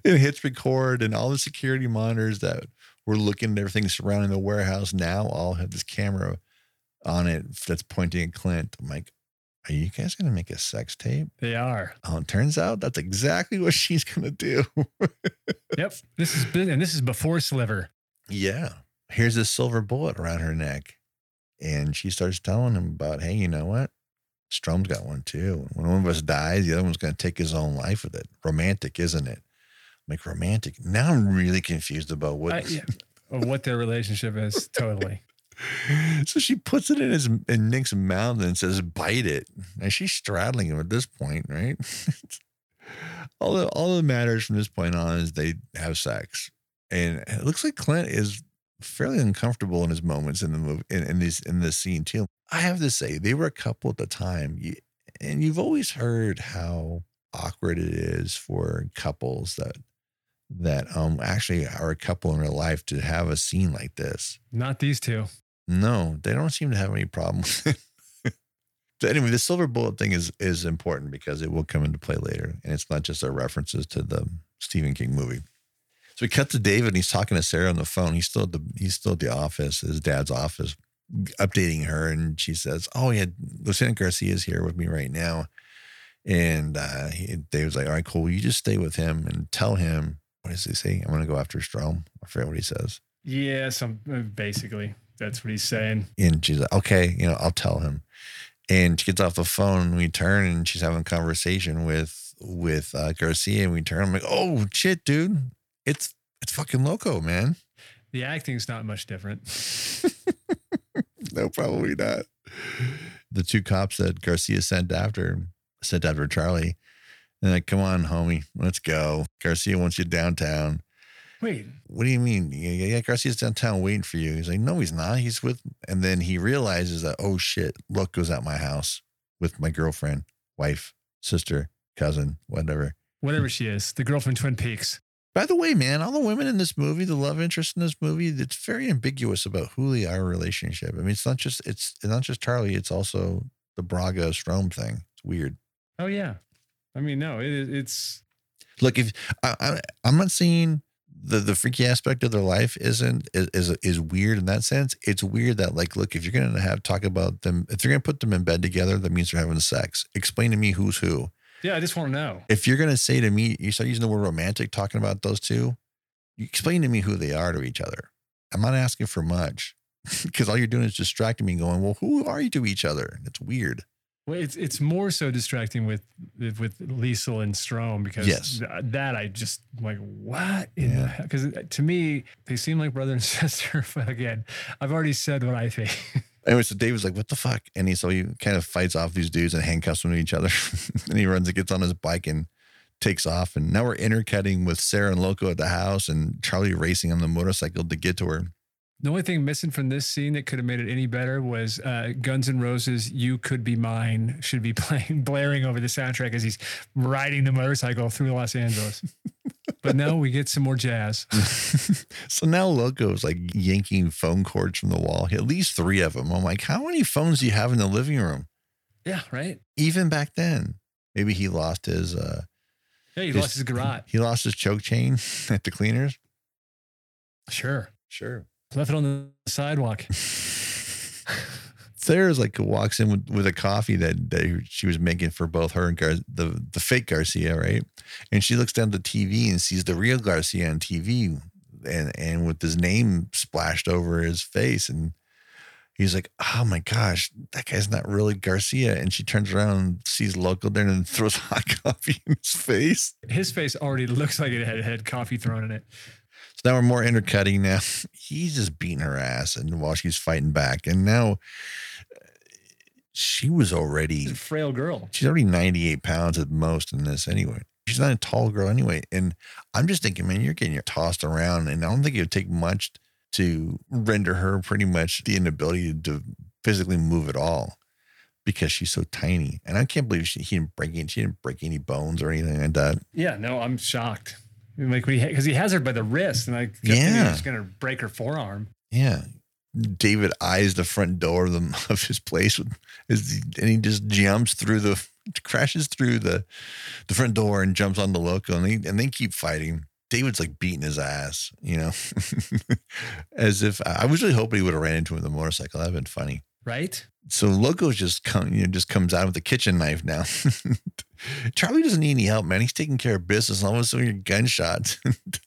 it hits record and all the security monitors that were looking at everything surrounding the warehouse now all have this camera on it that's pointing at Clint. I'm like, are you guys gonna make a sex tape? They are. Oh, it turns out that's exactly what she's gonna do. Yep. This is and this is before Sliver. yeah. Here's this silver bullet around her neck. And she starts telling him about, hey, you know what? Strom's got one too. When one of us dies, the other one's gonna take his own life with it. Romantic, isn't it? I'm like romantic. Now I'm really confused about what I, yeah. What their relationship is. Totally. so she puts it in his in Nick's mouth and says, "Bite it." And she's straddling him at this point, right? all that all that matters from this point on is they have sex, and it looks like Clint is fairly uncomfortable in his moments in the movie in, in this in this scene too. I have to say, they were a couple at the time, and you've always heard how awkward it is for couples that that um actually are a couple in real life to have a scene like this. Not these two. No, they don't seem to have any problem so anyway, the silver bullet thing is is important because it will come into play later, and it's not just our references to the Stephen King movie. So we cut to David, and he's talking to Sarah on the phone. He's still at the he's still at the office, his dad's office, updating her, and she says, "Oh yeah, Lieutenant Garcia is here with me right now." And uh, he, David's like, "All right, cool. Well, you just stay with him and tell him what does he say? I'm going to go after Strom. I forget what he says." Yeah. Some uh, basically that's what he's saying. And she's like, okay, you know, I'll tell him. And she gets off the phone. We turn, and she's having a conversation with with uh, Garcia. And we turn. I'm like, oh shit, dude, it's it's fucking loco, man. The acting's not much different. no, probably not. The two cops that Garcia sent after sent after Charlie. And like, come on, homie, let's go. Garcia wants you downtown. Wait. What do you mean? Yeah, Garcia's downtown waiting for you. He's like, no, he's not. He's with, and then he realizes that, oh shit, Loco's at my house with my girlfriend, wife, sister, cousin, whatever. Whatever she is, the girl from Twin Peaks. By the way, man, all the women in this movie, the love interest in this movie, it's very ambiguous about who they are relationship. I mean, it's not just it's not just Charlie, it's also the Braga Strom thing. It's weird. Oh yeah. I mean, no, it, it's Look, if I, I I'm not saying the the freaky aspect of their life isn't is, is is weird in that sense. It's weird that like, look, if you're gonna have talk about them, if you're gonna put them in bed together, that means they're having sex. Explain to me who's who. yeah. I just want to know. If you're gonna say to me, you start using the word romantic, talking about those two, you explain to me who they are to each other. I'm not asking for much because all you're doing is distracting me, going, well, who are you to each other? and It's weird. Well, it's it's more so distracting with with Liesel and Strom because Yes. th- that I just like what Yeah. because uh, to me they seem like brother and sister. But again, I've already said what I think. Anyway, so David's like, what the fuck? And he so he kind of fights off these dudes and handcuffs them to each other. and he runs and gets on his bike and takes off. And now we're intercutting with Sarah and Loco at the house and Charlie racing on the motorcycle to get to her. The only thing missing from this scene that could have made it any better was uh, Guns N' Roses' "You Could Be Mine" should be playing, blaring over the soundtrack as he's riding the motorcycle through Los Angeles. but no, we get some more jazz. So now Loco's like yanking phone cords from the wall, at least three of them. I'm like, how many phones do you have in the living room? Yeah, right. Even back then, maybe he lost his uh Yeah, he His- lost his garage. he lost his choke chain at the cleaners. Sure, Sure. Left it on the sidewalk. Sarah's like walks in with, with a coffee that, that she was making for both her and Gar- the the fake Garcia, right? And she looks down the TV and sees the real Garcia on TV, and and with his name splashed over his face, and he's like, "Oh my gosh, that guy's not really Garcia." And she turns around and sees Loco there and throws hot coffee in his face. His face already looks like it had, had coffee thrown in it. Now we're more intercutting now. He's just beating her ass, and while she's fighting back, and now uh, she was already frail girl. she's already 98 pounds at most in this anyway. She's not a tall girl anyway. And I'm just thinking, man, you're getting tossed around, and I don't think it would take much to render her pretty much the inability to physically move at all because she's so tiny. And I can't believe she he didn't break any, she didn't break any bones or anything like that. Yeah, no, I'm shocked. Like because he has her by the wrist, and I kept Yeah. he was gonna break her forearm. Yeah. David eyes the front door of the of his place with is and he just jumps through the crashes through the the front door and jumps on the loco and they and they keep fighting. David's like beating his ass, you know, as if I was really hoping he would have ran into him with a motorcycle. That'd been funny. Right? So Loco just come, you know, just comes out with a kitchen knife now. Charlie doesn't need any help, man. He's taking care of business. All of a sudden, you're gunshots,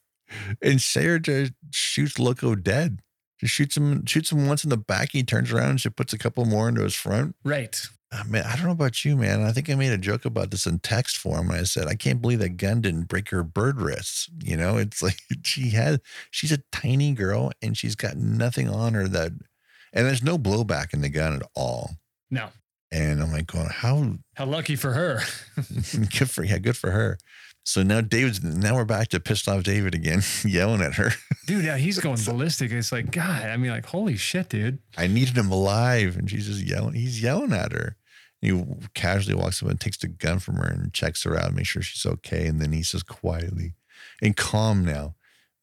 and Sarah just shoots Loco dead. Just shoots him, shoots him once in the back. He turns around and she puts a couple more into his front. Right. Ah, I mean, I don't know about you, man. I think I made a joke about this in text form I said I can't believe that gun didn't break her bird wrists. You know, it's like she had. She's a tiny girl and she's got nothing on her that, and there's no blowback in the gun at all. No. And I'm like, going, how How lucky for her. good for yeah, good for her. So now David's now we're back to pissed off David again, yelling at her. Dude, yeah, he's going ballistic. It's like, God, I mean, like, holy shit, dude. I needed him alive, and she's just yelling. He's yelling at her. He casually walks up and takes the gun from her and checks her out, make sure she's okay, and then he says quietly and calm now.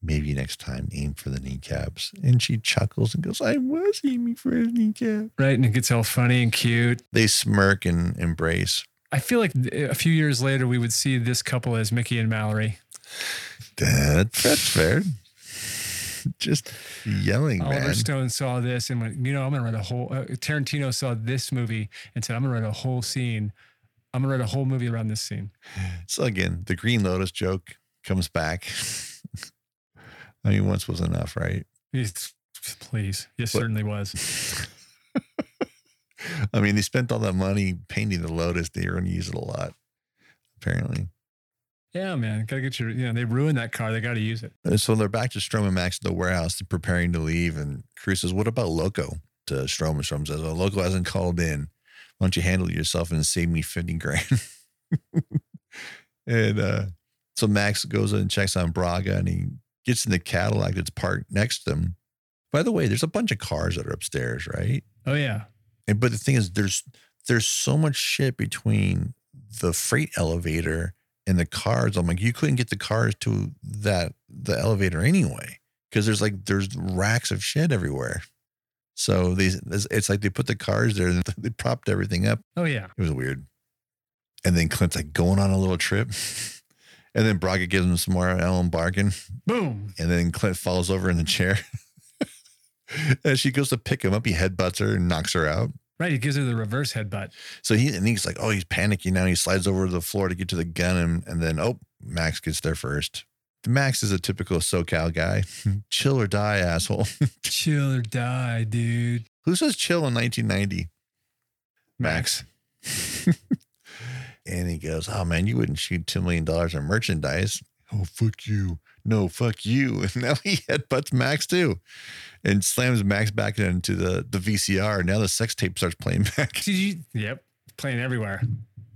Maybe next time aim for the kneecaps. And she chuckles and goes, I was aiming for his kneecap. Right. And it gets all funny and cute. They smirk and embrace. I feel like a few years later, we would see this couple as Mickey and Mallory. That, that's fair. Just yelling, Oliver man. Stone saw this and went, you know, I'm going to write a whole, uh, Tarantino saw this movie and said, I'm going to write a whole scene. I'm going to write a whole movie around this scene. So again, the Green Lotus joke comes back. I mean, once was enough, right? It's, please. Yes, But- certainly was. I mean, they spent all that money painting the Lotus. They were going to use it a lot, apparently. Yeah, man. Got to get your, you know, they ruined that car. They got to use it. And so they're back to Strom and Max at the warehouse, they're preparing to leave. And Cruz says, What about Loco? To Strom, and Strom says, Oh, Loco hasn't called in. Why don't you handle yourself and save me 50 grand? and uh, so Max goes and checks on Braga and he gets in the Cadillac that's parked next to them. By the way, there's a bunch of cars that are upstairs, right? Oh, yeah. And but the thing is, there's there's so much shit between the freight elevator and the cars. I'm like, you couldn't get the cars to that the elevator anyway, because there's like there's racks of shit everywhere. So these it's it's like they put the cars there and they propped everything up. Oh, yeah. It was weird. And then Clint's like going on a little trip. And then Braga gives him some more Ellen Bargain. Boom. And then Clint falls over in the chair. and she goes to pick him up, he headbutts her and knocks her out. Right. He gives her the reverse headbutt. So he and he's like, oh, he's panicking now. He slides over to the floor to get to the gun, and, and then oh, Max gets there first. Max is a typical SoCal guy. chill or die, asshole. Chill or die, dude. Who says chill in 1990? Max. And he goes, oh man, you wouldn't shoot two million dollars in merchandise. Oh, fuck you. No, fuck you. And now he headbutts Max too and slams Max back into the, the VCR. Now the sex tape starts playing back. Did you? Yep, playing everywhere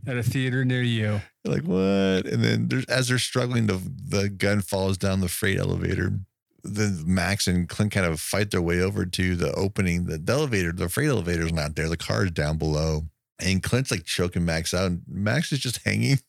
at a theater near you. You're like, what? And then there's, as they're struggling, the, the gun falls down the freight elevator. Then Max and Clint kind of fight their way over to the opening. The, the elevator, the freight elevator's not there. The car's down below. And Clint's like choking Max out. And Max is just hanging,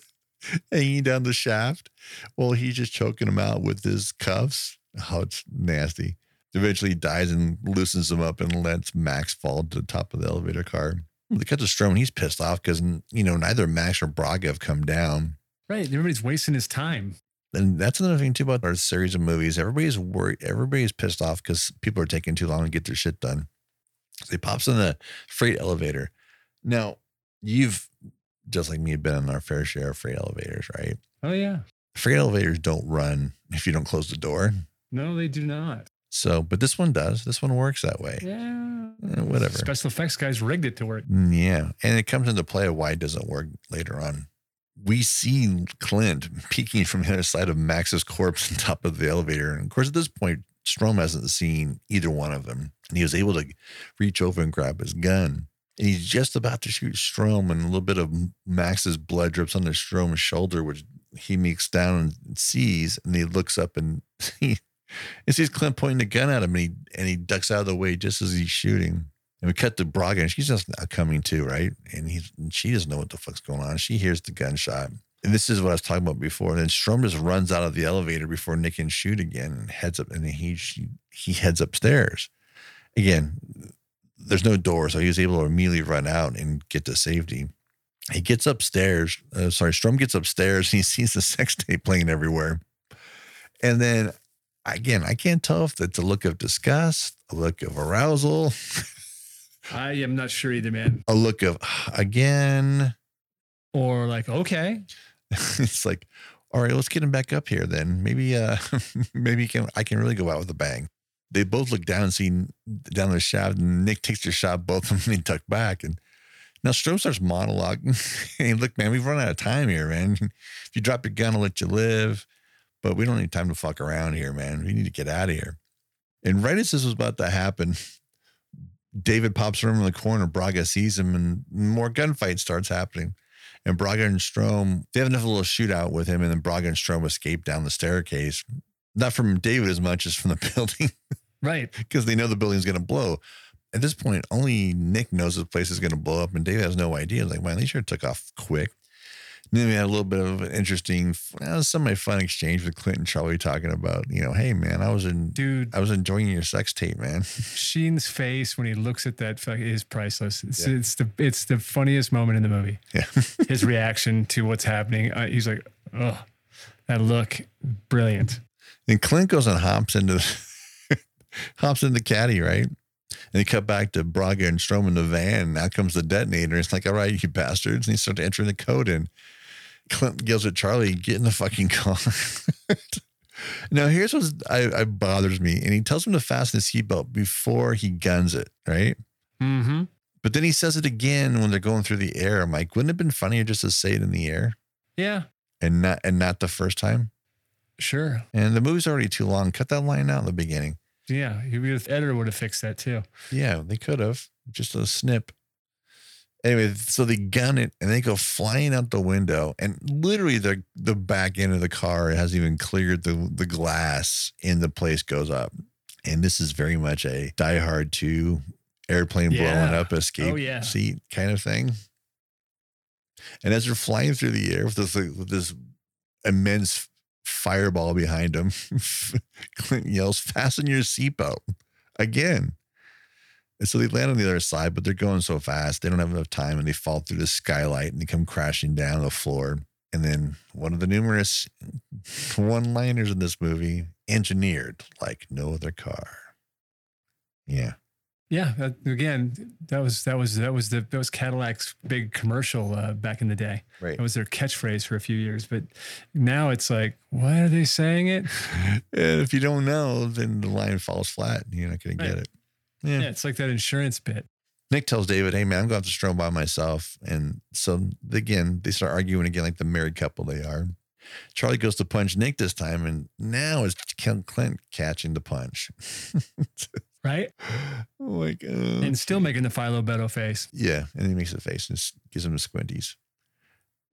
hanging down the shaft while he's just choking him out with his cuffs. Oh, it's nasty. Eventually he dies and loosens him up and lets Max fall to the top of the elevator car. They cut to Strom and he's pissed off because, you know, neither Max or Braga have come down. Right, everybody's wasting his time. And that's another thing too about our series of movies. Everybody's worried. Everybody's pissed off because people are taking too long to get their shit done. So he pops in the freight elevator. Now, you've just like me been in our fair share of freight elevators, right? Oh yeah, Freight elevators don't run if you don't close the door. no, they do not. So, but this one does. This one works that way. Yeah, Eh, whatever. Special effects guys rigged it to work. Mm, Yeah. And it comes into play of why it doesn't work later on. We see Clint peeking from the other side of Max's corpse on top of the elevator. And of course, at this point, Strom hasn't seen either one of them. And he was able to reach over and grab his gun. And he's just about to shoot Strom, and a little bit of Max's blood drips onto Strom's shoulder, which he makes down and sees. And he looks up and he, he sees Clint pointing the gun at him, and he and he ducks out of the way just as he's shooting. And we cut to Braga, and she's just now coming to, right? And he's and she doesn't know what the fuck's going on. She hears the gunshot. And this is what I was talking about before. And then Strom just runs out of the elevator before Nick can shoot again and heads up and he she, he heads upstairs. Again, there's no door, so he was able to immediately run out and get to safety. He gets upstairs. Uh, sorry, Strom gets upstairs and he sees the sex tape playing everywhere. And then again, I can't tell if it's a look of disgust, a look of arousal, I am not sure either, man. a look of again. Or like, okay, it's like, all right, let's get him back up here then. Maybe uh maybe can I can really go out with a bang. They both look down and see down the shaft, and Nick takes the shot, both of them and duck back. And now Strom starts monologuing. hey, look, man, we've run out of time here, man. If you drop your gun, I'll let you live. But we don't need time to fuck around here, man. We need to get out of here. And right as this was about to happen, David pops around in the corner. Braga sees him, and more gunfight starts happening. And Braga and Strom, they have enough little shootout with him, and then Braga and Strom escape down the staircase. Not from David as much as from the building, right. because they know the building's going to blow. At this point, only Nick knows the place is going to blow up, and David has no idea. Like, man, they sure took off quick. And then we had a little bit of an interesting, uh, semi fun exchange with Clint and Charlie talking about, you know, hey man, I was in, Dude, I was enjoying your sex tape, man. Sheen's face when he looks at that fuck is priceless. It's, Yeah. it's the it's the funniest moment in the movie. Yeah. His reaction to what's happening. Uh, he's like, oh, that look, brilliant. And Clint goes and hops into hops into the caddy, right? And they cut back to Braga and Strom in the van. And out comes the detonator. It's like, all right, you bastards. And he starts entering the code in. Clint yells at Charlie, get in the fucking car. now, here's what I, I bothers me. And he tells him to fasten his seatbelt before he guns it, right? Mm-hmm. But then he says it again when they're going through the air. I'm like, wouldn't it have been funnier just to say it in the air Yeah, and not and not the first time? sure. And the movie's already too long. Cut that line out in the beginning. Yeah, he would have, editor would have fixed that too. Yeah, they could have. Just a snip. Anyway, so they gun it and they go flying out the window, and literally the the back end of the car hasn't even cleared the the glass, and the place goes up. And this is very much a Die Hard two airplane blowing up escape Oh, yeah. seat kind of thing. And as they're flying through the air with this with this immense fireball behind him. Clint yells, "Fasten your seatbelt!" Again. And so they land on the other side, but they're going so fast, they don't have enough time and they fall through the skylight and they come crashing down the floor. And then one of the numerous one liners in this movie, engineered like no other car. Yeah. Yeah, that, again, that was that was that was the that was Cadillac's big commercial uh, back in the day. Right. That was their catchphrase for a few years, but now it's like, why are they saying it? And if you don't know, then the line falls flat and you're not going to get it. Yeah. Yeah, it's like that insurance bit. Nick tells David, hey, man, I'm going to have to Strom by myself. And so again, they start arguing again like the married couple they are. Charlie goes to punch Nick this time, and now it's Clint catching the punch. Right. oh my god! And still making the Philo Beto face. Yeah, and he makes a face and gives him the squinties.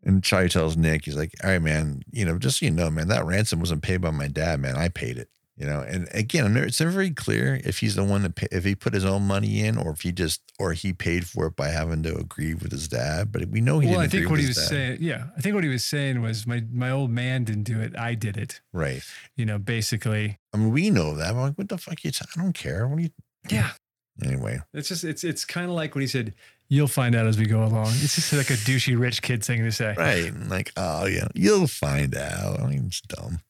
And Charlie tells Nick, he's like, "All right, man, you know, just so you know, man, that ransom wasn't paid by my dad, man. I paid it." You know, and again, it's never very clear if he's the one that pay, if he put his own money in, or if he just or he paid for it by having to agree with his dad. But we know he well, didn't. I think what he was dad. saying, yeah, I think what he was saying was my my old man didn't do it. I did it. right? You know, basically. I mean, we know that. I'm like, what the fuck? You? T- I don't care. What do you? Yeah. Anyway, It's just it's it's kind of like when he said, "You'll find out as we go along." It's just like a douchey rich kid thing to say. right? Like, oh yeah, you'll find out. I mean, it's dumb.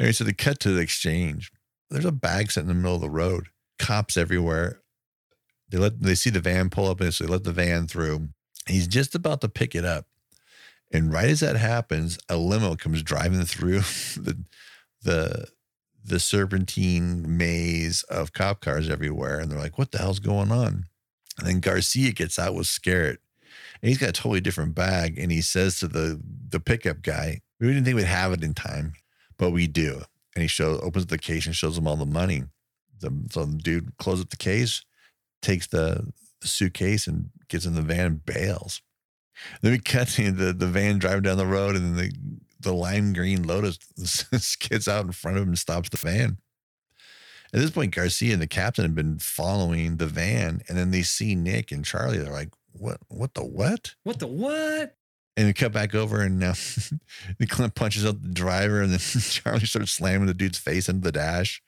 Anyway, so they cut to the exchange. There's a bag set in the middle of the road. Cops everywhere. They let they see the van pull up and so they let the van through. He's just about to pick it up. And right as that happens, a limo comes driving through the the the serpentine maze of cop cars everywhere. And they're like, what the hell's going on? And then Garcia gets out with Skerritt. And he's got a totally different bag. And he says to the the pickup guy, we didn't think we'd have it in time, but we do. And he shows opens the case and shows him all the money. The, so the dude closes up the case, takes the, suitcase and gets in the van and bails. Then we cut the, the van driving down the road and then the, the lime green Lotus skids out in front of him and stops the van. At this point, Garcia and the captain have been following the van, and then they see Nick and Charlie. They're like, "What? What the what?" What the what? And we cut back over, and now uh, the Clint punches out the driver, and then Charlie starts slamming the dude's face into the dash.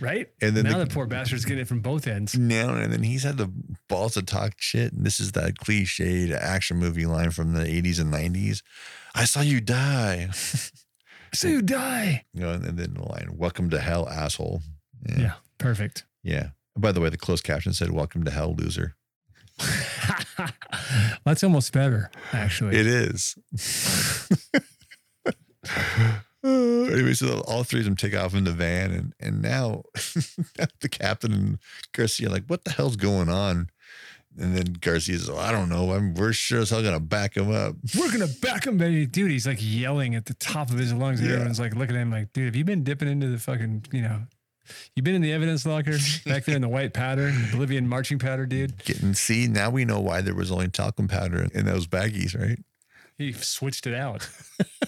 Right? And then now the- the poor bastard's getting it from both ends. Now and then he's had the balls to talk shit, and this is that cliched action movie line from the '80s and '90s. I saw you die. So die. You know, and then the line, "Welcome to hell, asshole." Yeah. Perfect. Yeah. By the way, the closed caption said, Welcome to hell, loser. That's almost better, actually. It is. Uh, anyway, so all three of them take off in the van, and and now the captain and Garcia are like, "What the hell's going on?" And then Garcia says, oh, "I don't know. I'm we're sure as hell gonna back him up." We're gonna back him, baby. Dude, he's like yelling at the top of his lungs, and Yeah. everyone's like looking at him like, dude, have you been dipping into the fucking, you know, you been in the evidence locker back there in the white powder, Bolivian marching powder, dude? Getting see now we know why there was only talcum powder in those baggies, right? He switched it out.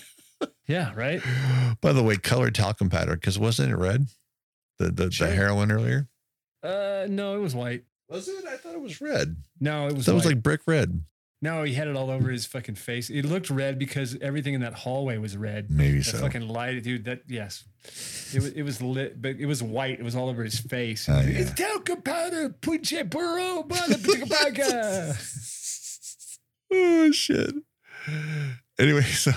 yeah, right. By the way, colored talcum powder because wasn't it red? The the, Sure. the heroin earlier Uh, no, it was white. was it? I thought it was red. No, it was. That was like brick red. no, he had it all over his fucking face. It looked red because everything in that hallway was red. Maybe The so. fucking light, dude. That yes, it was it was lit, but it was white. It was all over his face. Oh, It's yeah. talcum powder, punche burro, bala oh shit. Anyway, so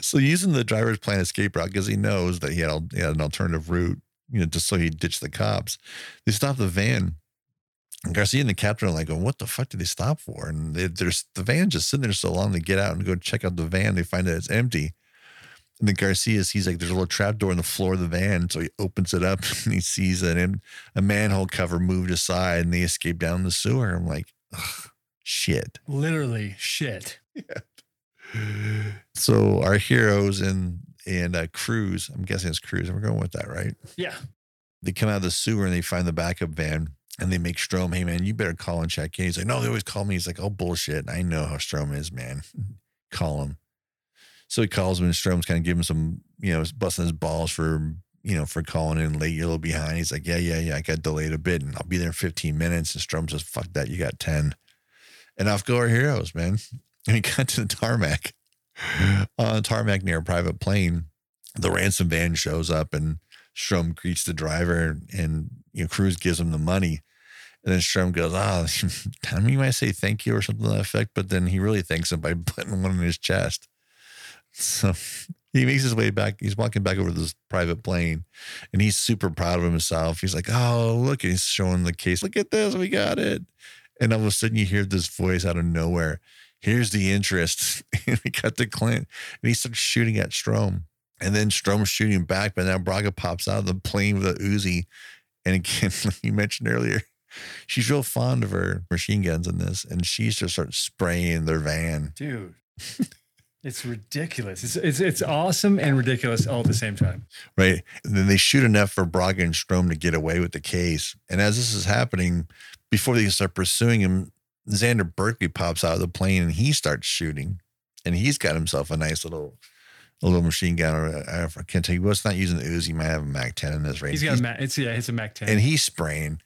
so using the driver's plan escape route because he knows that he had, he had an alternative route, you know, just so he ditched the cops. They stop the van. And Garcia and the captain are like, "Oh, what the fuck did they stop for?" And they, there's the van just sitting there so long. They get out and go check out the van. They find that it's empty. And then Garcia sees like there's a little trap door in the floor of the van, so he opens it up and he sees that a manhole cover moved aside, and they escape down the sewer. I'm like, Ugh, shit. Literally shit. Yeah. So our heroes and and uh, Cruz, I'm guessing it's Cruz, and we're going with that, right? Yeah. They come out of the sewer and they find the backup van, and they make Strom, hey man, you better call and check in. He's like, no, they always call me. He's like, oh bullshit, I know how Strom is, man. call him. So he calls him, and Strom's kind of giving him some, you know, busting his balls for you know for calling in late, you're a little behind. He's like, yeah, yeah, yeah, I got delayed a bit, and I'll be there in 15 minutes. And Strom says, fuck that, you got 10. And off go our heroes, man. And we got to the tarmac. On the tarmac near a private plane, the ransom van shows up and Strom greets the driver and you know Cruz gives him the money. And then Strom goes, Ah, I mean, you might say thank you or something to that effect, but then he really thanks him by putting one in his chest. So he makes his way back. He's walking back over this private plane and he's super proud of himself. He's like, Oh, look, he's showing the case. Look at this, we got it. And all of a sudden you hear this voice out of nowhere. Here's the interest. and we cut to Clint and he starts shooting at Strom. And then Strom's shooting back, but now Braga pops out of the plane with a Uzi. And again, like you mentioned earlier, she's real fond of her machine guns in this. And she's just starts spraying their van. Dude. It's ridiculous. It's, mm. it's it's awesome and ridiculous all at the same time. right? And then they shoot enough for Braga and Strom to get away with the case. And as this is happening, before they can start pursuing him, Xander Berkeley pops out of the plane and he starts shooting. And he's got himself a nice little a little machine gun. Or uh, I can't tell you what's not using the Uzi. He might have a Mac 10 in this range. He's got a Mac. It's yeah, it's a Mac 10. and he's spraying.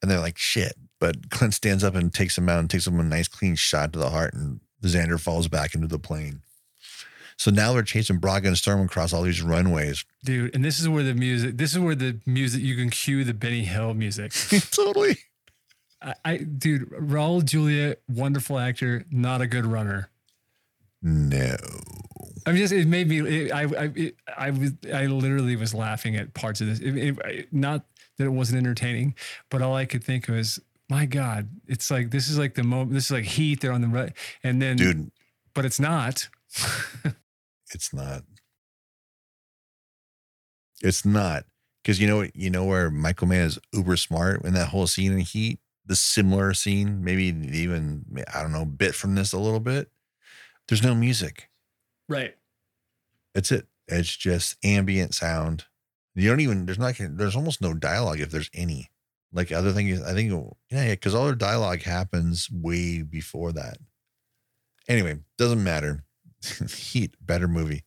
And they're like, shit. But Clint stands up and takes him out and takes him a nice clean shot to the heart. And Xander falls back into the plane. So now they're chasing Braga and Strom across all these runways. dude. And this is where the music. This is where the music. You can cue the Benny Hill music. totally. I, I dude, Raul Julia, wonderful actor, not a good runner. No. I mean, just it made me. It, I I it, I was I literally was laughing at parts of this. It, it- not that it wasn't entertaining, but all I could think was, my God, it's like this is like the moment. This is like Heat. They're on the right, and then, Dude, but it's not. it's not. It's not. Because you know what? You know where Michael Mann is uber smart in that whole scene in Heat? The similar scene, maybe even, I don't know, bit from this a little bit. There's no music. Right. That's it. It's just ambient sound. You don't even there's not there's almost no dialogue if there's any. Like other things, I think yeah, because all their dialogue happens way before that. Anyway, doesn't matter. Heat, better movie.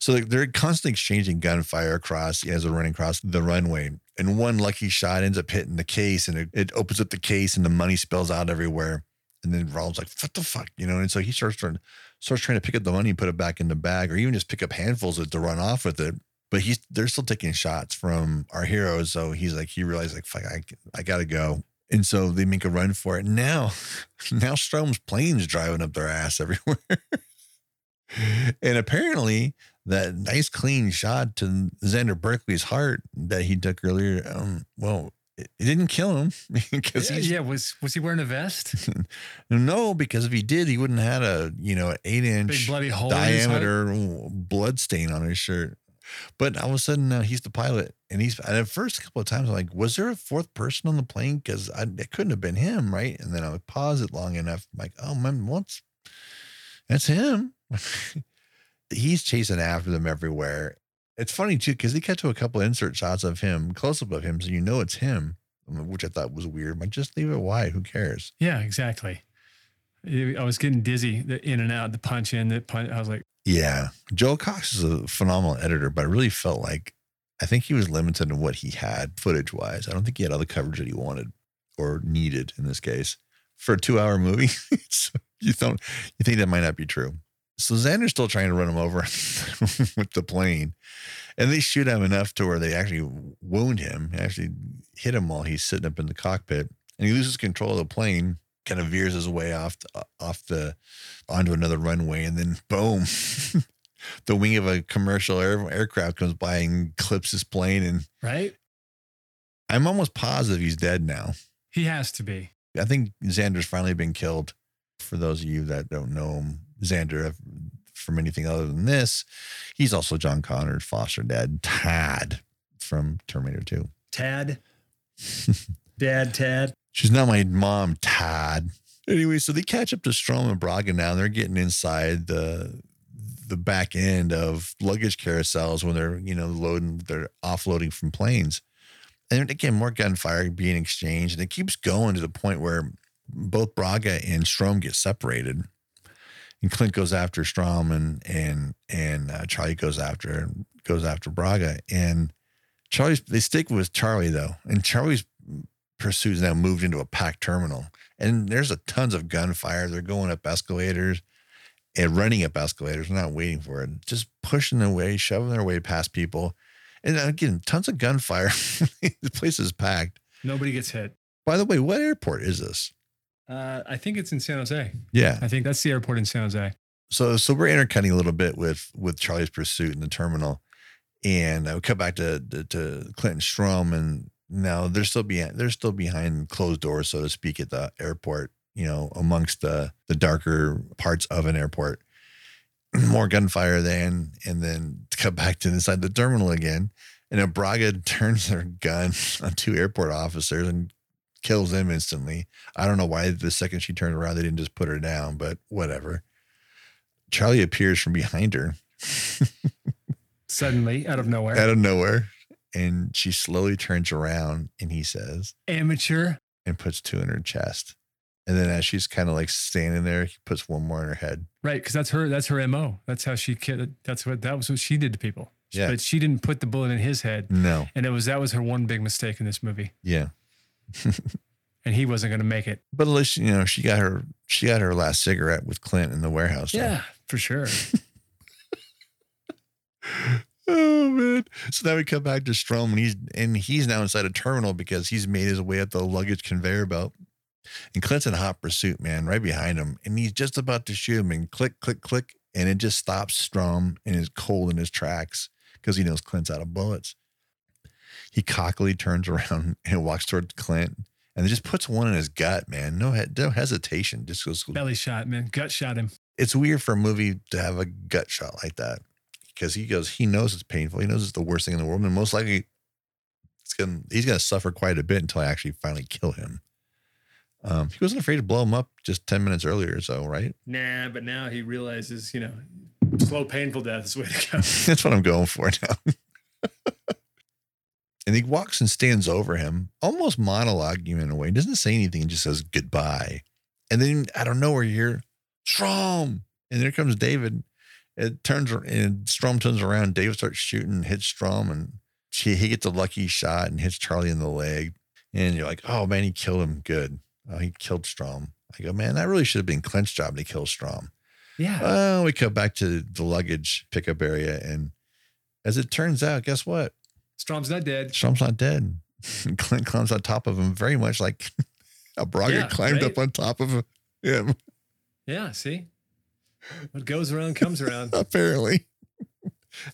So they're, constantly exchanging gunfire across as they're running across the runway. And one lucky shot ends up hitting the case and it, it opens up the case and the money spills out everywhere. And then Raul's like, what the fuck? You know, and so he starts trying starts trying to pick up the money and put it back in the bag, or even just pick up handfuls of it to run off with it. But he's they're still taking shots from our heroes. So he's like, he realized like, fuck, I, I gotta go. And so they make a run for it. Now, now Strom's plane's driving up their ass everywhere. and apparently that nice clean shot to Xander Berkeley's heart that he took earlier, um, well, it, didn't kill him because Yeah, yeah, was was he wearing a vest? no, because if he did, he wouldn't have had a you know an eight inch bloody hole in diameter blood stain on his shirt. But all of a sudden, uh, he's the pilot, and he's. And at first, couple of times, I'm like, was there a fourth person on the plane? Because it couldn't have been him, right? And then I would pause it long enough, I'm like, oh man, what's that's him. he's chasing after them everywhere. It's funny too because they cut to a couple insert shots of him, close up of him, so you know it's him, um, which I thought was weird. But just leave it wide. Who cares? Yeah, exactly. I was getting dizzy, the in and out, the punch in, the punch. I was like, Yeah. Joel Cox is a phenomenal editor, but I really felt like I think he was limited in what he had footage wise. I don't think he had all the coverage that he wanted or needed in this case for a two hour movie. so you don't you think that might not be true. So Xander's still trying to run him over with the plane. And they shoot him enough to where they actually wound him, actually hit him while he's sitting up in the cockpit. And he loses control of the plane, kind of veers his way off the, off the onto another runway, and then boom, the wing of a commercial air, aircraft comes by and clips his plane. And right? I'm almost positive he's dead now. He has to be. I think Xander's finally been killed. For those of you that don't know him, Xander uh, from anything other than this, he's also John Connor's foster dad, Tad from Terminator 2. Tad. Dad, Tad. She's not my mom, Tad. Anyway, so they catch up to Strom and Braga now. And they're getting inside the the back end of luggage carousels when they're, you know, loading, they're offloading from planes. And again, more gunfire being exchanged. And it keeps going to the point where both Braga and Strom get separated. And Clint goes after Strom and and and uh, Charlie goes after goes after Braga. And Charlie's they stick with Charlie though. And Charlie's pursuit's now moved into a packed terminal. And there's a tons of gunfire. They're going up escalators and running up escalators, not waiting for it, just pushing their way, shoving their way past people. And again, tons of gunfire. the place is packed. Nobody gets hit. By the way, what airport is this? Uh, I think it's in San Jose. Yeah. I think that's the airport in San Jose. So so we're intercutting a little bit with with Charlie's pursuit in the terminal. And I would cut back to, to to Clinton Strom and now they're still behind they're still behind closed doors, so to speak, at the airport, you know, amongst the the darker parts of an airport. More gunfire then, and then cut back to inside the terminal again. And Braga turns their gun on two airport officers and kills them instantly. I don't know why the second she turned around, they didn't just put her down, but whatever. Charlie appears from behind her Suddenly, out of nowhere. out of nowhere. And she slowly turns around and he says, Amateur. and puts two in her chest. And then as she's kind of like standing there, he puts one more in her head. Right, because that's her. That's her mo. That's how she. That's what. That was what she did to people. Yeah. But she didn't put the bullet in his head, No. and it was that was her one big mistake in this movie. Yeah. And he wasn't going to make it. But at least, you know, she got her she got her last cigarette with Clint in the warehouse. Yeah, for sure. Oh man. So now we come back to Strom and he's and he's now inside a terminal because he's made his way up the luggage conveyor belt. And Clint's in hot pursuit, man, right behind him. And he's just about to shoot him and click, click, click. And it just stops Strom and is cold in his tracks because he knows Clint's out of bullets. He cockily turns around and walks toward Clint and just puts one in his gut, man. No, no hesitation. Just goes Belly shot, man. Gut shot him. it's weird for a movie to have a gut shot like that because he goes, he knows it's painful. He knows it's the worst thing in the world, and most likely, it's gonna he's gonna suffer quite a bit until I actually finally kill him. Um, he wasn't afraid to blow him up just ten minutes earlier, so right? Nah, but now he realizes, you know, slow, painful death is the way to go. That's what I'm going for now. and he walks and stands over him, almost monologuing in a way. He doesn't say anything, he just says goodbye. And then out of nowhere, you hear Strom. And there comes David. It turns and Strom turns around. David starts shooting, hits Strom, and she, he gets a lucky shot and hits Charlie in the leg. And you're like, oh man, he killed him. Good. Oh, he killed Strom. I go, man, that really should have been Clint's job to kill Strom. Yeah. Oh, we come back to the luggage pickup area, and as it turns out, guess what? Strom's not dead. Strom's not dead. Clint climbs on top of him, very much like a Braga Yeah, climbed right? up on top of him. Yeah, see? What goes around comes around. Apparently,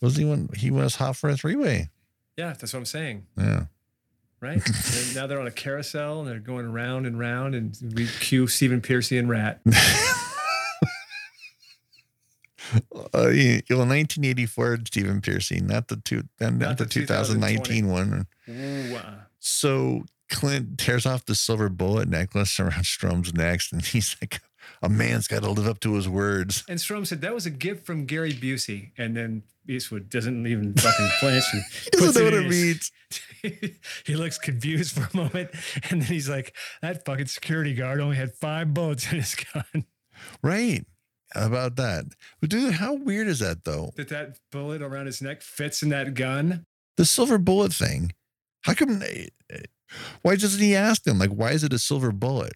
was he when he was hot for a three way? Yeah, that's what I'm saying. Yeah, Right? and now they're on a carousel and they're going round and round and we cue Stephen Pearcy and Ratt. uh, well, 1984 Stephen Pearcy, not the two, not, Not the the 2019 one. Ooh, uh, So Clint tears off the silver bullet necklace around Strom's neck, and he's like, "A man's got to live up to his words." And Strom said that was a gift from Gary Busey. And then Eastwood doesn't even fucking flinch. And He doesn't puts know what it his- means. he looks confused for a moment. And then he's like, that fucking security guard only had five bullets in his gun. Right. How about that? But dude, how weird is that though? That that bullet around his neck fits in that gun. The silver bullet thing. How come? Eh, eh, why doesn't he ask them? Like, why is it a silver bullet?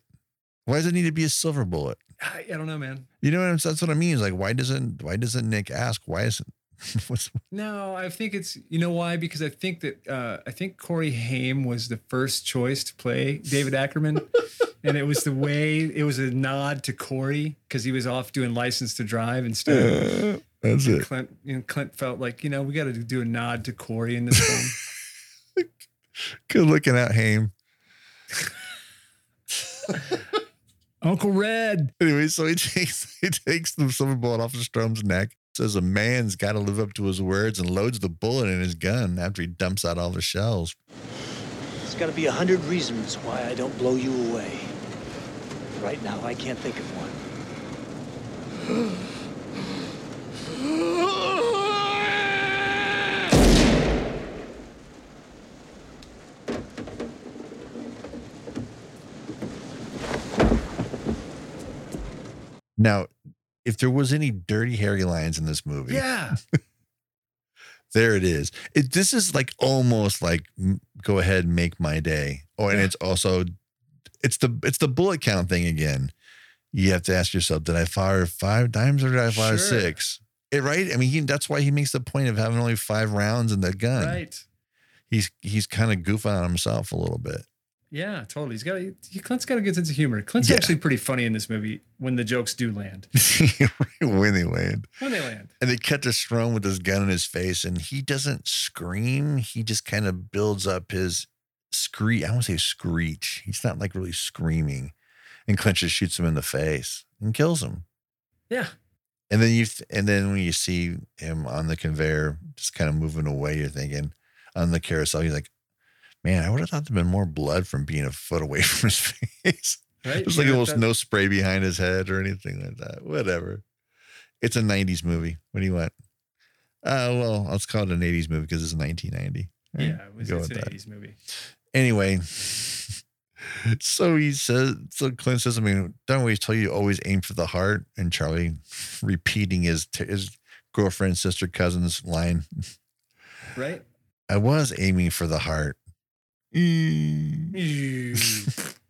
Why does it need to be a silver bullet? I, I don't know, man. You know what I'm That's what I mean. Is like, why doesn't why doesn't Nick ask? Why isn't No, I think it's you know why? Because I think that uh, I think Corey Haim was the first choice to play David Ackerman, and it was the way it was a nod to Corey because he was off doing License to Drive instead. that's it. Clint, you know, Clint felt like you know we got to do a nod to Corey in this film. Good looking at Haim. Uncle Red. Anyway, so he takes he takes the silver bullet off of Strom's neck. Says a man's got to live up to his words and loads the bullet in his gun after he dumps out all the shells. There's got to be a hundred reasons why I don't blow you away. Right now, I can't think of one. Now, if there was any Dirty Harry lines in this movie, Yeah. there it is. It this is like almost like go ahead and make my day. Oh, and Yeah. it's also it's the it's the bullet count thing again. You have to ask yourself, did I fire five times or did I fire Sure. six? It right? I mean, he, that's why he makes the point of having only five rounds in the gun. Right. He's he's kind of goofing on himself a little bit. Yeah, totally. He's got he, Clint's got a good sense of humor. Clint's Yeah. actually pretty funny in this movie when the jokes do land. when they land. When they land. And they cut to Strom with his gun in his face, and he doesn't scream. He just kind of builds up his screech. I want to say screech. He's not like really screaming. And Clint just shoots him in the face and kills him. Yeah. And then you, and then when you see him on the conveyor, just kind of moving away, you're thinking on the carousel, he's like, "Man, I would have thought there'd been more blood from being a foot away from his face." Right. There's like Yeah, almost that- no spray behind his head or anything like that. Whatever. It's a 90s movie. What do you want? Uh, well, let's call it an 80s movie because it's 1990. Right? Yeah, it was, Go it's an that. 80s movie. Anyway, so he says, so Clint says, I mean, don't always tell you always aim for the heart. And Charlie repeating his, his girlfriend, sister, cousin's line. Right? I was aiming for the heart. Mm.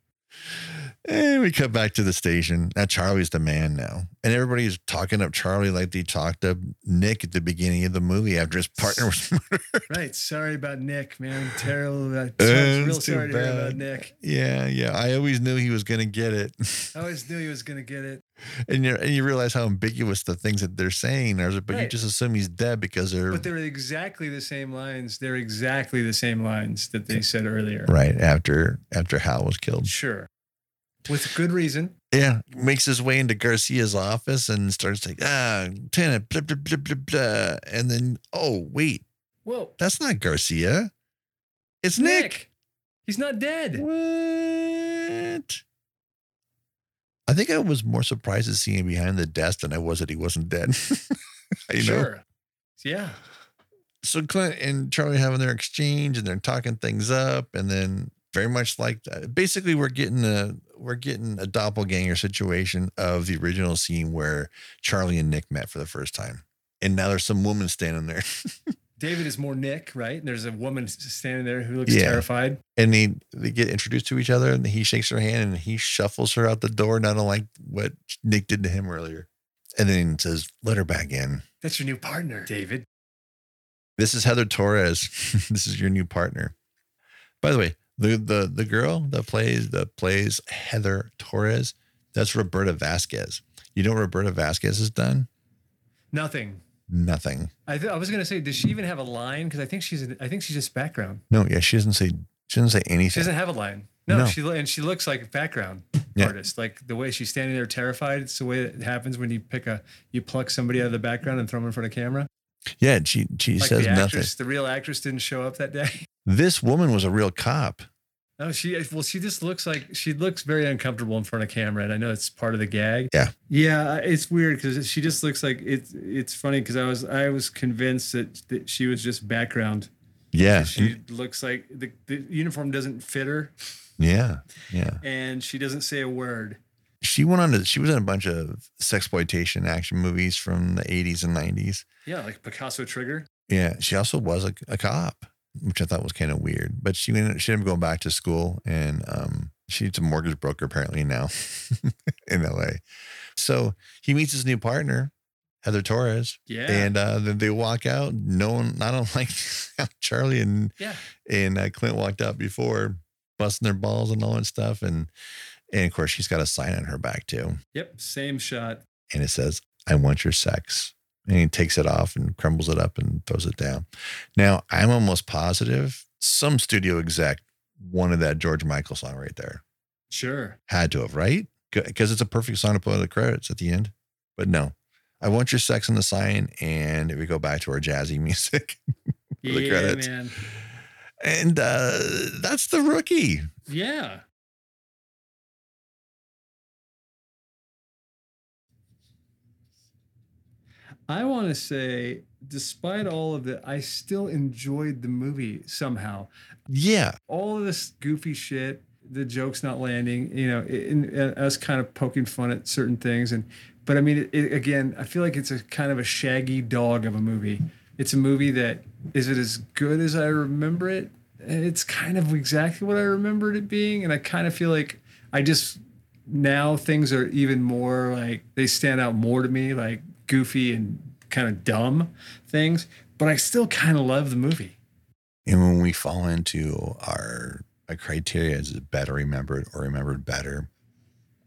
And we cut back to the station. Now Charlie's the man now. And everybody's talking up Charlie like they talked up Nick at the beginning of the movie after his partner was murdered. right. Sorry about Nick, man. Terrible. I'm Uh, real it's too sorry to hear about. Nick. Yeah, yeah. I always knew he was gonna get it. I always knew he was going to get it. And you and you realize how ambiguous the things that they're saying are, but you just assume he's dead because they're But they're exactly the same lines. They're exactly the same lines that they said earlier. right after after Hal was killed. Sure. With good reason. Yeah, makes his way into Garcia's office and starts like, ah, Lieutenant, blah, blah, blah, blah, blah. And then, oh, wait, Whoa. that's not Garcia. It's Nick. He's not dead. What? I think I was more surprised to see him behind the desk than I was that he wasn't dead. you know? sure. Yeah. So Clint and Charlie having their exchange and they're talking things up, and then very much like that. Basically, we're getting a we're getting a doppelganger situation of the original scene where Charlie and Nick met for the first time, and now there's some woman standing there, David is more Nick, right? And there's a woman standing there who looks Yeah. terrified. and they they get introduced to each other, and he shakes her hand and he shuffles her out the door, not unlike what Nick did to him earlier, and then he says, "Let her back in." That's your new partner, David. This is Heather Torres. this is your new partner. By the way, the the the girl that plays that plays Heather Torres, that's Roberta Vasquez. You know what Roberta Vasquez has done? Nothing. Nothing. I, th- I was gonna say, does she even have a line? Because I think she's I think she's just background. No, yeah, she doesn't say she doesn't say anything. She doesn't have a line. No, No. she lo- and she looks like a background Yeah. artist. Like the way she's standing there terrified. It's the way that happens when you pick a you pluck somebody out of the background and throw them in front of camera. Yeah, she she Like says the nothing. actress, the real actress didn't show up that day. This woman was a real cop. No, she well, she just looks like she looks very uncomfortable in front of camera, and I know it's part of the gag. Yeah. yeah, it's weird because she just looks like it's. It's funny because I was I was convinced that, that she was just background. Yeah, She looks like the, the uniform doesn't fit her, yeah, yeah. and she doesn't say a word. She went on to she was in a bunch of sexploitation action movies from the 80s and 90s. Yeah, like Picasso Trigger. Yeah, she also was a, a cop, which I thought was kind of weird. But she ended, she ended up going back to school, and um, she's a mortgage broker apparently now in LA. So he meets his new partner, Heather Torres, Yeah, and uh, then they walk out. No one, not unlike how Charlie and yeah, and uh, Clint walked out before, busting their balls and all that stuff, and and of course she's got a sign on her back too, yep, same shot. and it says, "I want your sex." And he takes it off and crumbles it up and throws it down. Now, I'm almost positive some studio exec wanted that George Michael song right there. Sure. Had to have, right? Because it's a perfect song to put in the credits at the end. But no, I want your sex on the sign. And we go back to our jazzy music. For the yeah, credits. man. And uh, that's the rookie. Yeah. I want to say, despite all of it, I still enjoyed the movie somehow. Yeah. All of this goofy shit, the jokes not landing, you know, and, and us kind of poking fun at certain things. And, but I mean, it, it, again, I feel like it's a kind of a shaggy dog of a movie. It's a movie that is it as good as I remember it? It's kind of exactly what I remembered it being. And I kind of feel like I just now things are even more like they stand out more to me, like goofy and kind of dumb things. But I still kind of love the movie. And when we fall into our, our criteria is it better remembered or remembered better,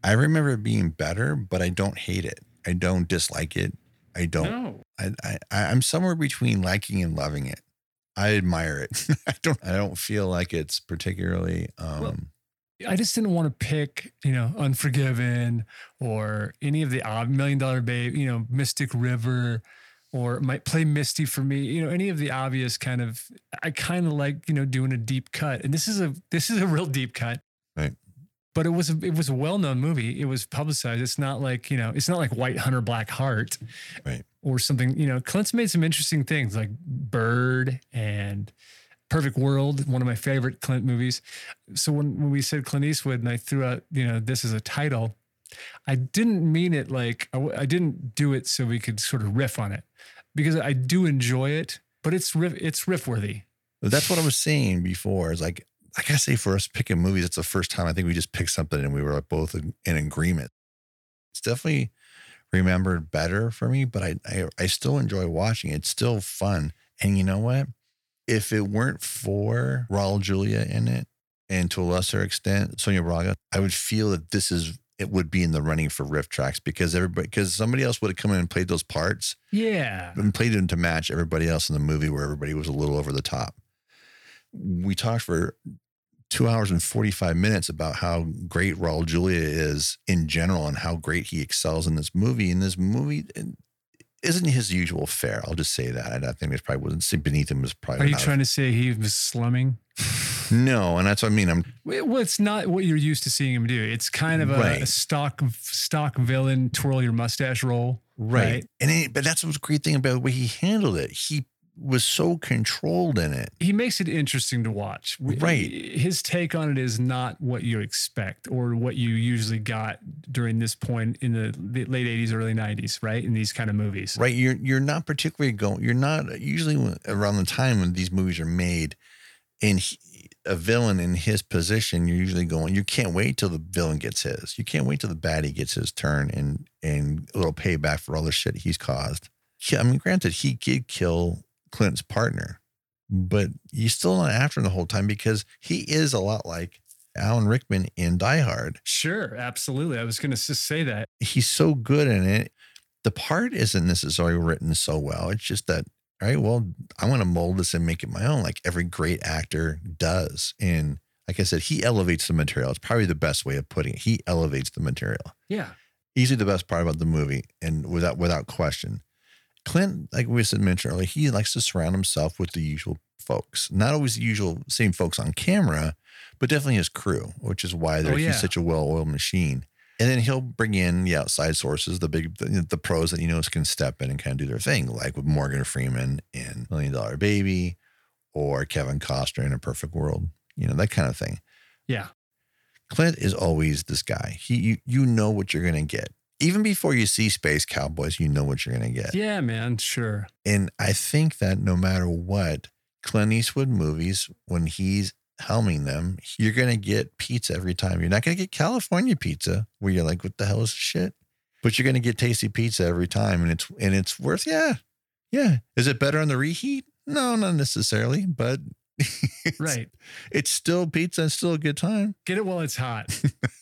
I remember it being better, but I don't hate it. I don't dislike it. I don't. No. I, I I'm somewhere between liking and loving it. I admire it. I don't. I don't feel like it's particularly. Um, Well, I just didn't want to pick, you know, Unforgiven or any of the odd Million Dollar Babe, you know, Mystic River, or might play Misty for me, you know, any of the obvious kind of. I kind of like, you know, doing a deep cut, and this is a this is a real deep cut. Right. but it was a, it was a well known movie. It was publicized. It's not like you know, it's not like White Hunter Black Heart, Right. Or something. You know, Clint's made some interesting things like Bird and Perfect World, one of my favorite Clint movies. So when when we said Clint Eastwood and I threw out you know this as a title, I didn't mean it like I, I didn't do it so we could sort of riff on it because I do enjoy it, but it's riff it's riff worthy. That's what I was saying before. Is like, like I say, for us picking movies, it's the first time I think we just picked something and we were both in, in agreement. It's definitely remembered better for me, but I, I I still enjoy watching it. It's still fun. And you know what? If it weren't for Raul Julia in it, and to a lesser extent Sonia Braga, I would feel that this is it would be in the running for riff tracks because everybody because somebody else would have come in and played those parts Yeah. and played them to match everybody else in the movie where everybody was a little over the top. We talked for two hours and 45 minutes about how great Raul Julia is in general and how great he excels in this movie. And this movie isn't his usual fare. I'll just say that. I think it's probably wasn't beneath him was probably. Are you trying to say he was slumming? No, and that's what I mean. I'm Well, it's not what you're used to seeing him do. It's kind of a, Right. a stock stock villain twirl your mustache role. right. And it, but that's what's great thing about the way he handled it. He was so controlled in it. He makes it interesting to watch. Right. His take on it is not what you expect or what you usually got during this point in the late 80s, early 90s, right? In these kind of movies. Right. You're you're not particularly going. You're not usually around the time when these movies are made, and he, a villain in his position, you're usually going. You can't wait till the villain gets his. You can't wait till the baddie gets his turn and and a little payback for all the shit he's caused. Yeah, I mean, granted, he did kill Clint's partner, but he's still not after him the whole time because he is a lot like Alan Rickman in Die Hard. Sure, absolutely. I was going to just say that. he's so good in it. The part isn't necessarily written so well. It's just that, all right, well, I want to mold this and make it my own, like every great actor does. And like I said, he elevates the material. It's probably the best way of putting it. He elevates the material. Yeah. Easily the best part about the movie, and without without question. Clint, like we said mentioned earlier, he likes to surround himself with the usual folks. Not always the usual same folks on camera, but definitely his crew, which is why oh, they're, Oh, yeah. he's such a well-oiled machine. And then he'll bring in the outside sources, the big, the, the pros that he knows can step in and kind of do their thing, like with Morgan Freeman in Million Dollar Baby, or Kevin Costner in A Perfect World, you know that kind of thing. Yeah. Clint is always this guy. He, you, you know what you're gonna get, even before you see Space Cowboys. You know what you're gonna get. Yeah, man. Sure. And I think that no matter what, Clint Eastwood movies, when he's helming them, you're going to get pizza every time. You're not going to get California pizza where you're like, what the hell is this shit? But you're going to get tasty pizza every time. And it's, and it's worth, yeah. Yeah. Is it better on the reheat? No, not necessarily, but it's, Right. it's still pizza and still a good time. Get it while it's hot.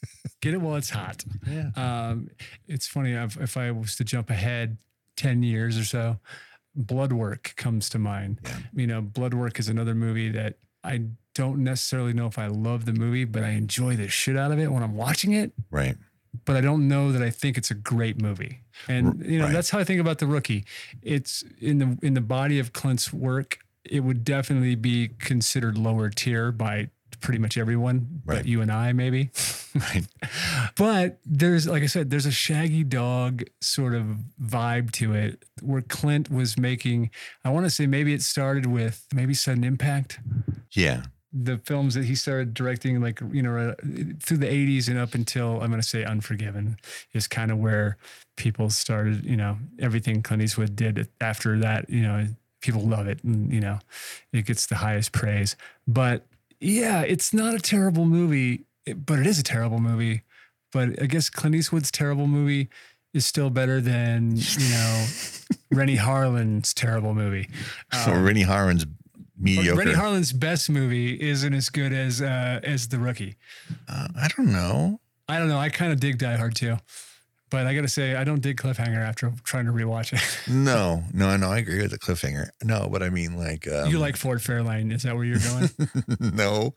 Get it while it's hot. Yeah. Um, it's funny if, if I was to jump ahead ten years or so, Blood Work comes to mind. Yeah. You know, Blood Work is another movie that I don't necessarily know if I love the movie, but I enjoy the shit out of it when I'm watching it. Right. But I don't know that I think it's a great movie. And you know, right. that's how I think about the rookie. It's in the in the body of Clint's work. It would definitely be considered lower tier by pretty much everyone, Right. but you and I maybe. Right. But there's, like I said, there's a shaggy dog sort of vibe to it where Clint was making, I want to say maybe it started with maybe Sudden Impact, Yeah. the films that he started directing, like, you know, uh, through the 80s and up until I'm going to say Unforgiven is kind of where people started, you know, everything Clint Eastwood did after that, you know, people love it and, you know, it gets the highest praise. But yeah, it's not a terrible movie, but it is a terrible movie. But I guess Clint Eastwood's terrible movie is still better than, you know, Renny Harlin's terrible movie. So Renny Harlin's mediocre. Renny Harlin's best movie isn't as good as uh, as The Rookie. uh, I don't know. I don't know. I kind of dig Die Hard too, but I got to say I don't dig Cliffhanger after trying to rewatch it. No, no, I no. I agree with the cliffhanger. No, but I mean, like, um, you like Ford Fairlane? Is that where you're going? no,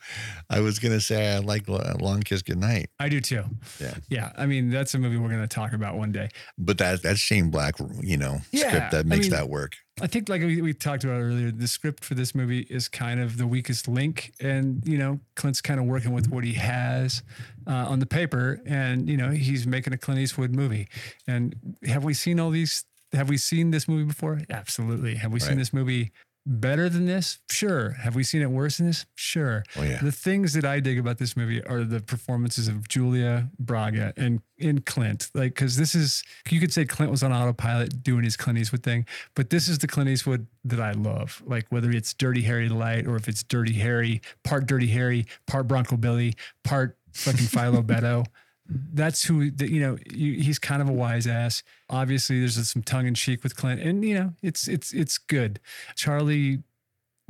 I was gonna say I like Lo- Long Kiss Goodnight, I do too. Yeah. yeah. I mean, that's a movie we're going to talk about one day. but that that's Shane Black, you know, Yeah, script that I makes mean- that work. I think, like we, we talked about earlier, the script for this movie is kind of the weakest link, and you know, Clint's kind of working with what he has uh, on the paper, and you know, he's making a Clint Eastwood movie. And have we seen all these? Have we seen this movie before? Absolutely. Have we seen this movie better than this? Sure. Have we seen it worse than this? Sure. Oh, yeah. The things that I dig about this movie are the performances of Julia Braga and in Clint. Like, because this is you could say Clint was on autopilot doing his Clint Eastwood thing, but this is the Clint Eastwood that I love. Like whether it's Dirty Harry Light or if it's Dirty Harry, part Dirty Harry, part Bronco Billy, part fucking Philo Beddoe. That's who that you know. You, he's kind of a wise ass. Obviously, there's some tongue in cheek with Clint, and you know it's it's it's good. Charlie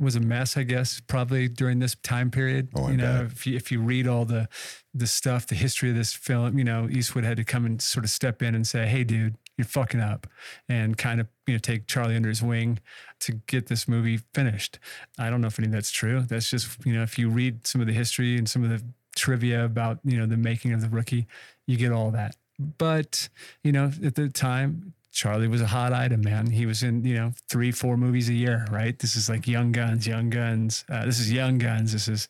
was a mess, I guess, probably during this time period. Oh, I you know, bet. if you, if you read all the the stuff, the history of this film, you know, Eastwood had to come and sort of step in and say, "Hey, dude, you're fucking up," and kind of you know take Charlie under his wing to get this movie finished. I don't know if any of that's true. That's just you know, if you read some of the history and some of the trivia about you know the making of the rookie, you get all that. But you know, at the time, Charlie was a hot item, man. He was in, you know, three, four movies a year, right? This is like Young Guns, Young Guns. Uh, this is Young Guns. This is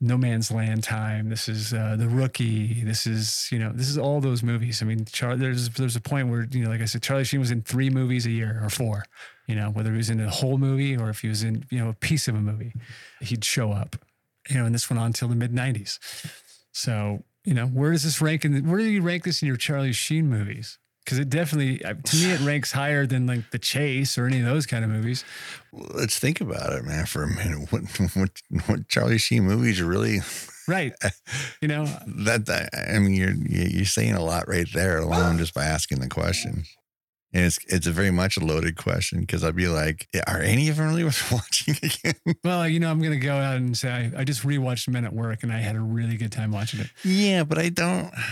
No Man's Land time. This is uh, The Rookie. This is, you know, this is all those movies. I mean, Char- there's there's a point where, you know, like I said, Charlie Sheen was in three movies a year or four. You know, whether he was in a whole movie or if he was in, you know, a piece of a movie, he'd show up. You know, and this went on until the mid '90s. So, you know, where does this rank in? The, where do you rank this in your Charlie Sheen movies? Because it definitely, uh, to me, it ranks higher than like The Chase or any of those kind of movies. Let's think about it, man, for a minute. What what, what Charlie Sheen movies are really Right. You know, that, that I mean, you're you're saying a lot right there alone just by asking the question. And it's it's a very much a loaded question because I'd be like, are any of them really worth watching again? well, you know, I'm going to go out and say I, I just rewatched Men at Work and I had a really good time watching it. yeah, but I don't.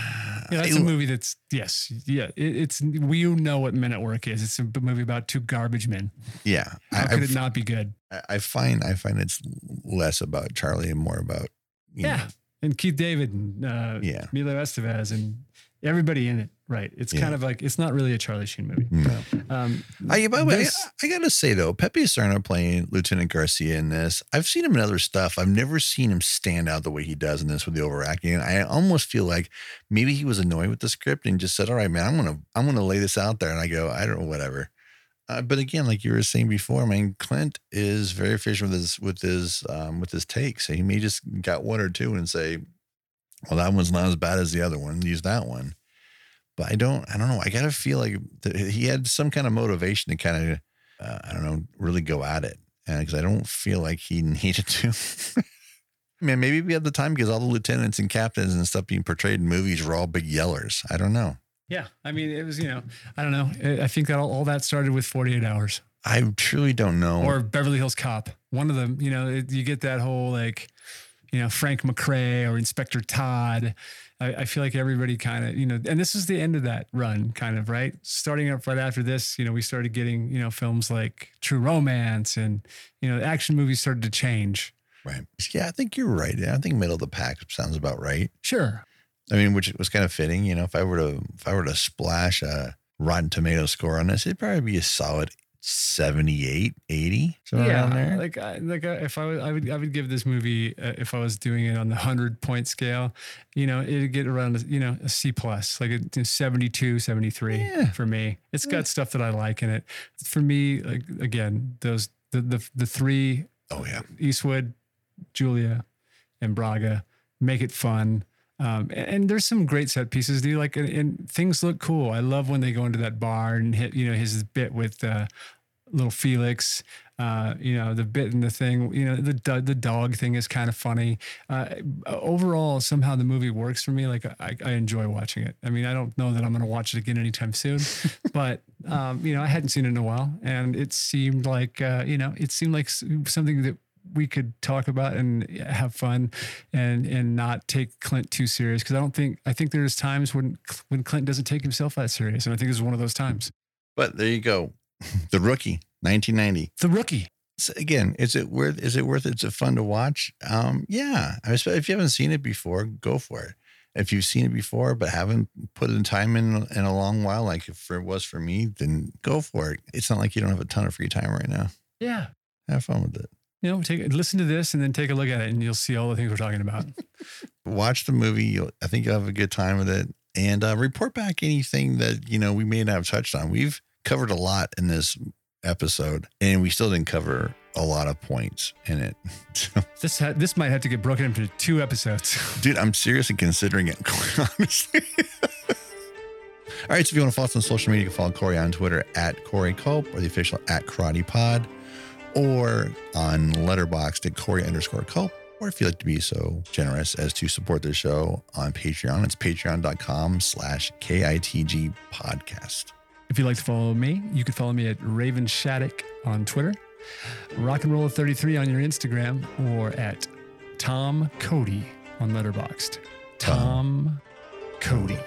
Yeah, that's I- a movie that's, yes, yeah, it, it's, we know what Men at Work is. It's a movie about two garbage men. Yeah, How I, could it not be good? I find I find it's less about Charlie and more about you Yeah. know, And Keith David and uh, Yeah. Emilio Estevez and everybody in it. Right. It's Yeah. kind of like, it's not really a Charlie Sheen movie. No. Um, I, by the way, this- I, I gotta say though, Pepe Serna playing Lieutenant Garcia in this, I've seen him in other stuff. I've never seen him stand out the way he does in this with the overacting. I almost feel like maybe he was annoyed with the script and just said, "All right, man, I'm gonna I'm gonna lay this out there." And I go, I don't know, whatever. Uh, but again, like you were saying before, I mean, Clint is very efficient with his with his um, with his takes. So he may just got one or two and say, "Well, that one's not as bad as the other one. Use that one." But I don't, I don't know. I gotta feel like that he had some kind of motivation to kind of, uh, I don't know, really go at it. Because I don't feel like he needed to. Man, maybe we had the time because all the lieutenants and captains and stuff being portrayed in movies were all big yellers. I don't know. yeah. I mean, it was, you know, I don't know. I- I think that all, all that started with 48 hours. I truly don't know. or Beverly Hills Cop. One of them, you know, it, you get that whole like, you know, Frank McRae or Inspector Todd. I, I feel like everybody kind of, you know, and this is the end of that run, kind of, right? Starting up right after this, you know, we started getting, you know, films like True Romance and, you know, action movies started to change. right. Yeah, I think you're right. I think middle of the pack sounds about right. Sure. I mean, which was kind of fitting. You know, if I were to if I were to splash a Rotten Tomato score on this, it'd probably be a solid 78, 80, somewhere yeah. around there. Like, I, like uh, if I was, I would, I would give this movie, uh, if I was doing it on the hundred point scale, you know, it'd get around, you know, a C plus, like a you know, 72, 73 Yeah. for me. It's got stuff that I like in it. For me, like, again, those, the, the, the three oh yeah. Eastwood, Julia, and Braga make it fun. Um, and, and there's some great set pieces. Do you like and, and things look cool? I love when they go into that bar and hit you know his bit with uh, little Felix. Uh, you know the bit and the thing. You know the the dog thing is kind of funny. Uh, overall, somehow the movie works for me. Like I, I enjoy watching it. I mean, I don't know that I'm going to watch it again anytime soon, but um, you know I hadn't seen it in a while, and it seemed like uh, you know it seemed like something that we could talk about and have fun and and not take Clint too serious because I don't think I think there's times when when Clint doesn't take himself that serious and I think this is one of those times. But there you go. The rookie, 1990. The rookie. So again, is it worth? Is it worth? it? Is it fun to watch? Um, yeah. I mean, if you haven't seen it before, go for it. If you've seen it before but haven't put in time in in a long while, like if it was for me, then go for it. It's not like you don't have a ton of free time right now. Yeah. Have fun with it. You know, take listen to this and then take a look at it, and you'll see all the things we're talking about. Watch the movie. You'll, I think you'll have a good time with it, and uh, report back anything that you know we may not have touched on. We've covered a lot in this episode, and we still didn't cover a lot of points in it. So, this ha- this might have to get broken into two episodes. dude, I'm seriously considering it. Honestly. All right, so if you want to follow us on social media, you can follow Corey on Twitter at Corey Culp or the official at Karate Pod, or on Letterboxd at Corey underscore Culp. Or if you'd like to be so generous as to support the show on Patreon, it's patreon.com slash KITG podcast. If you'd like to follow me, you can follow me at Raven Shattuck on Twitter, Rock and Roll 33 on your Instagram, or at Tom Cody on Letterboxd. Tom Cody.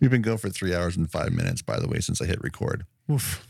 We've been going for three hours and five minutes, by the way, since I hit record. Oof.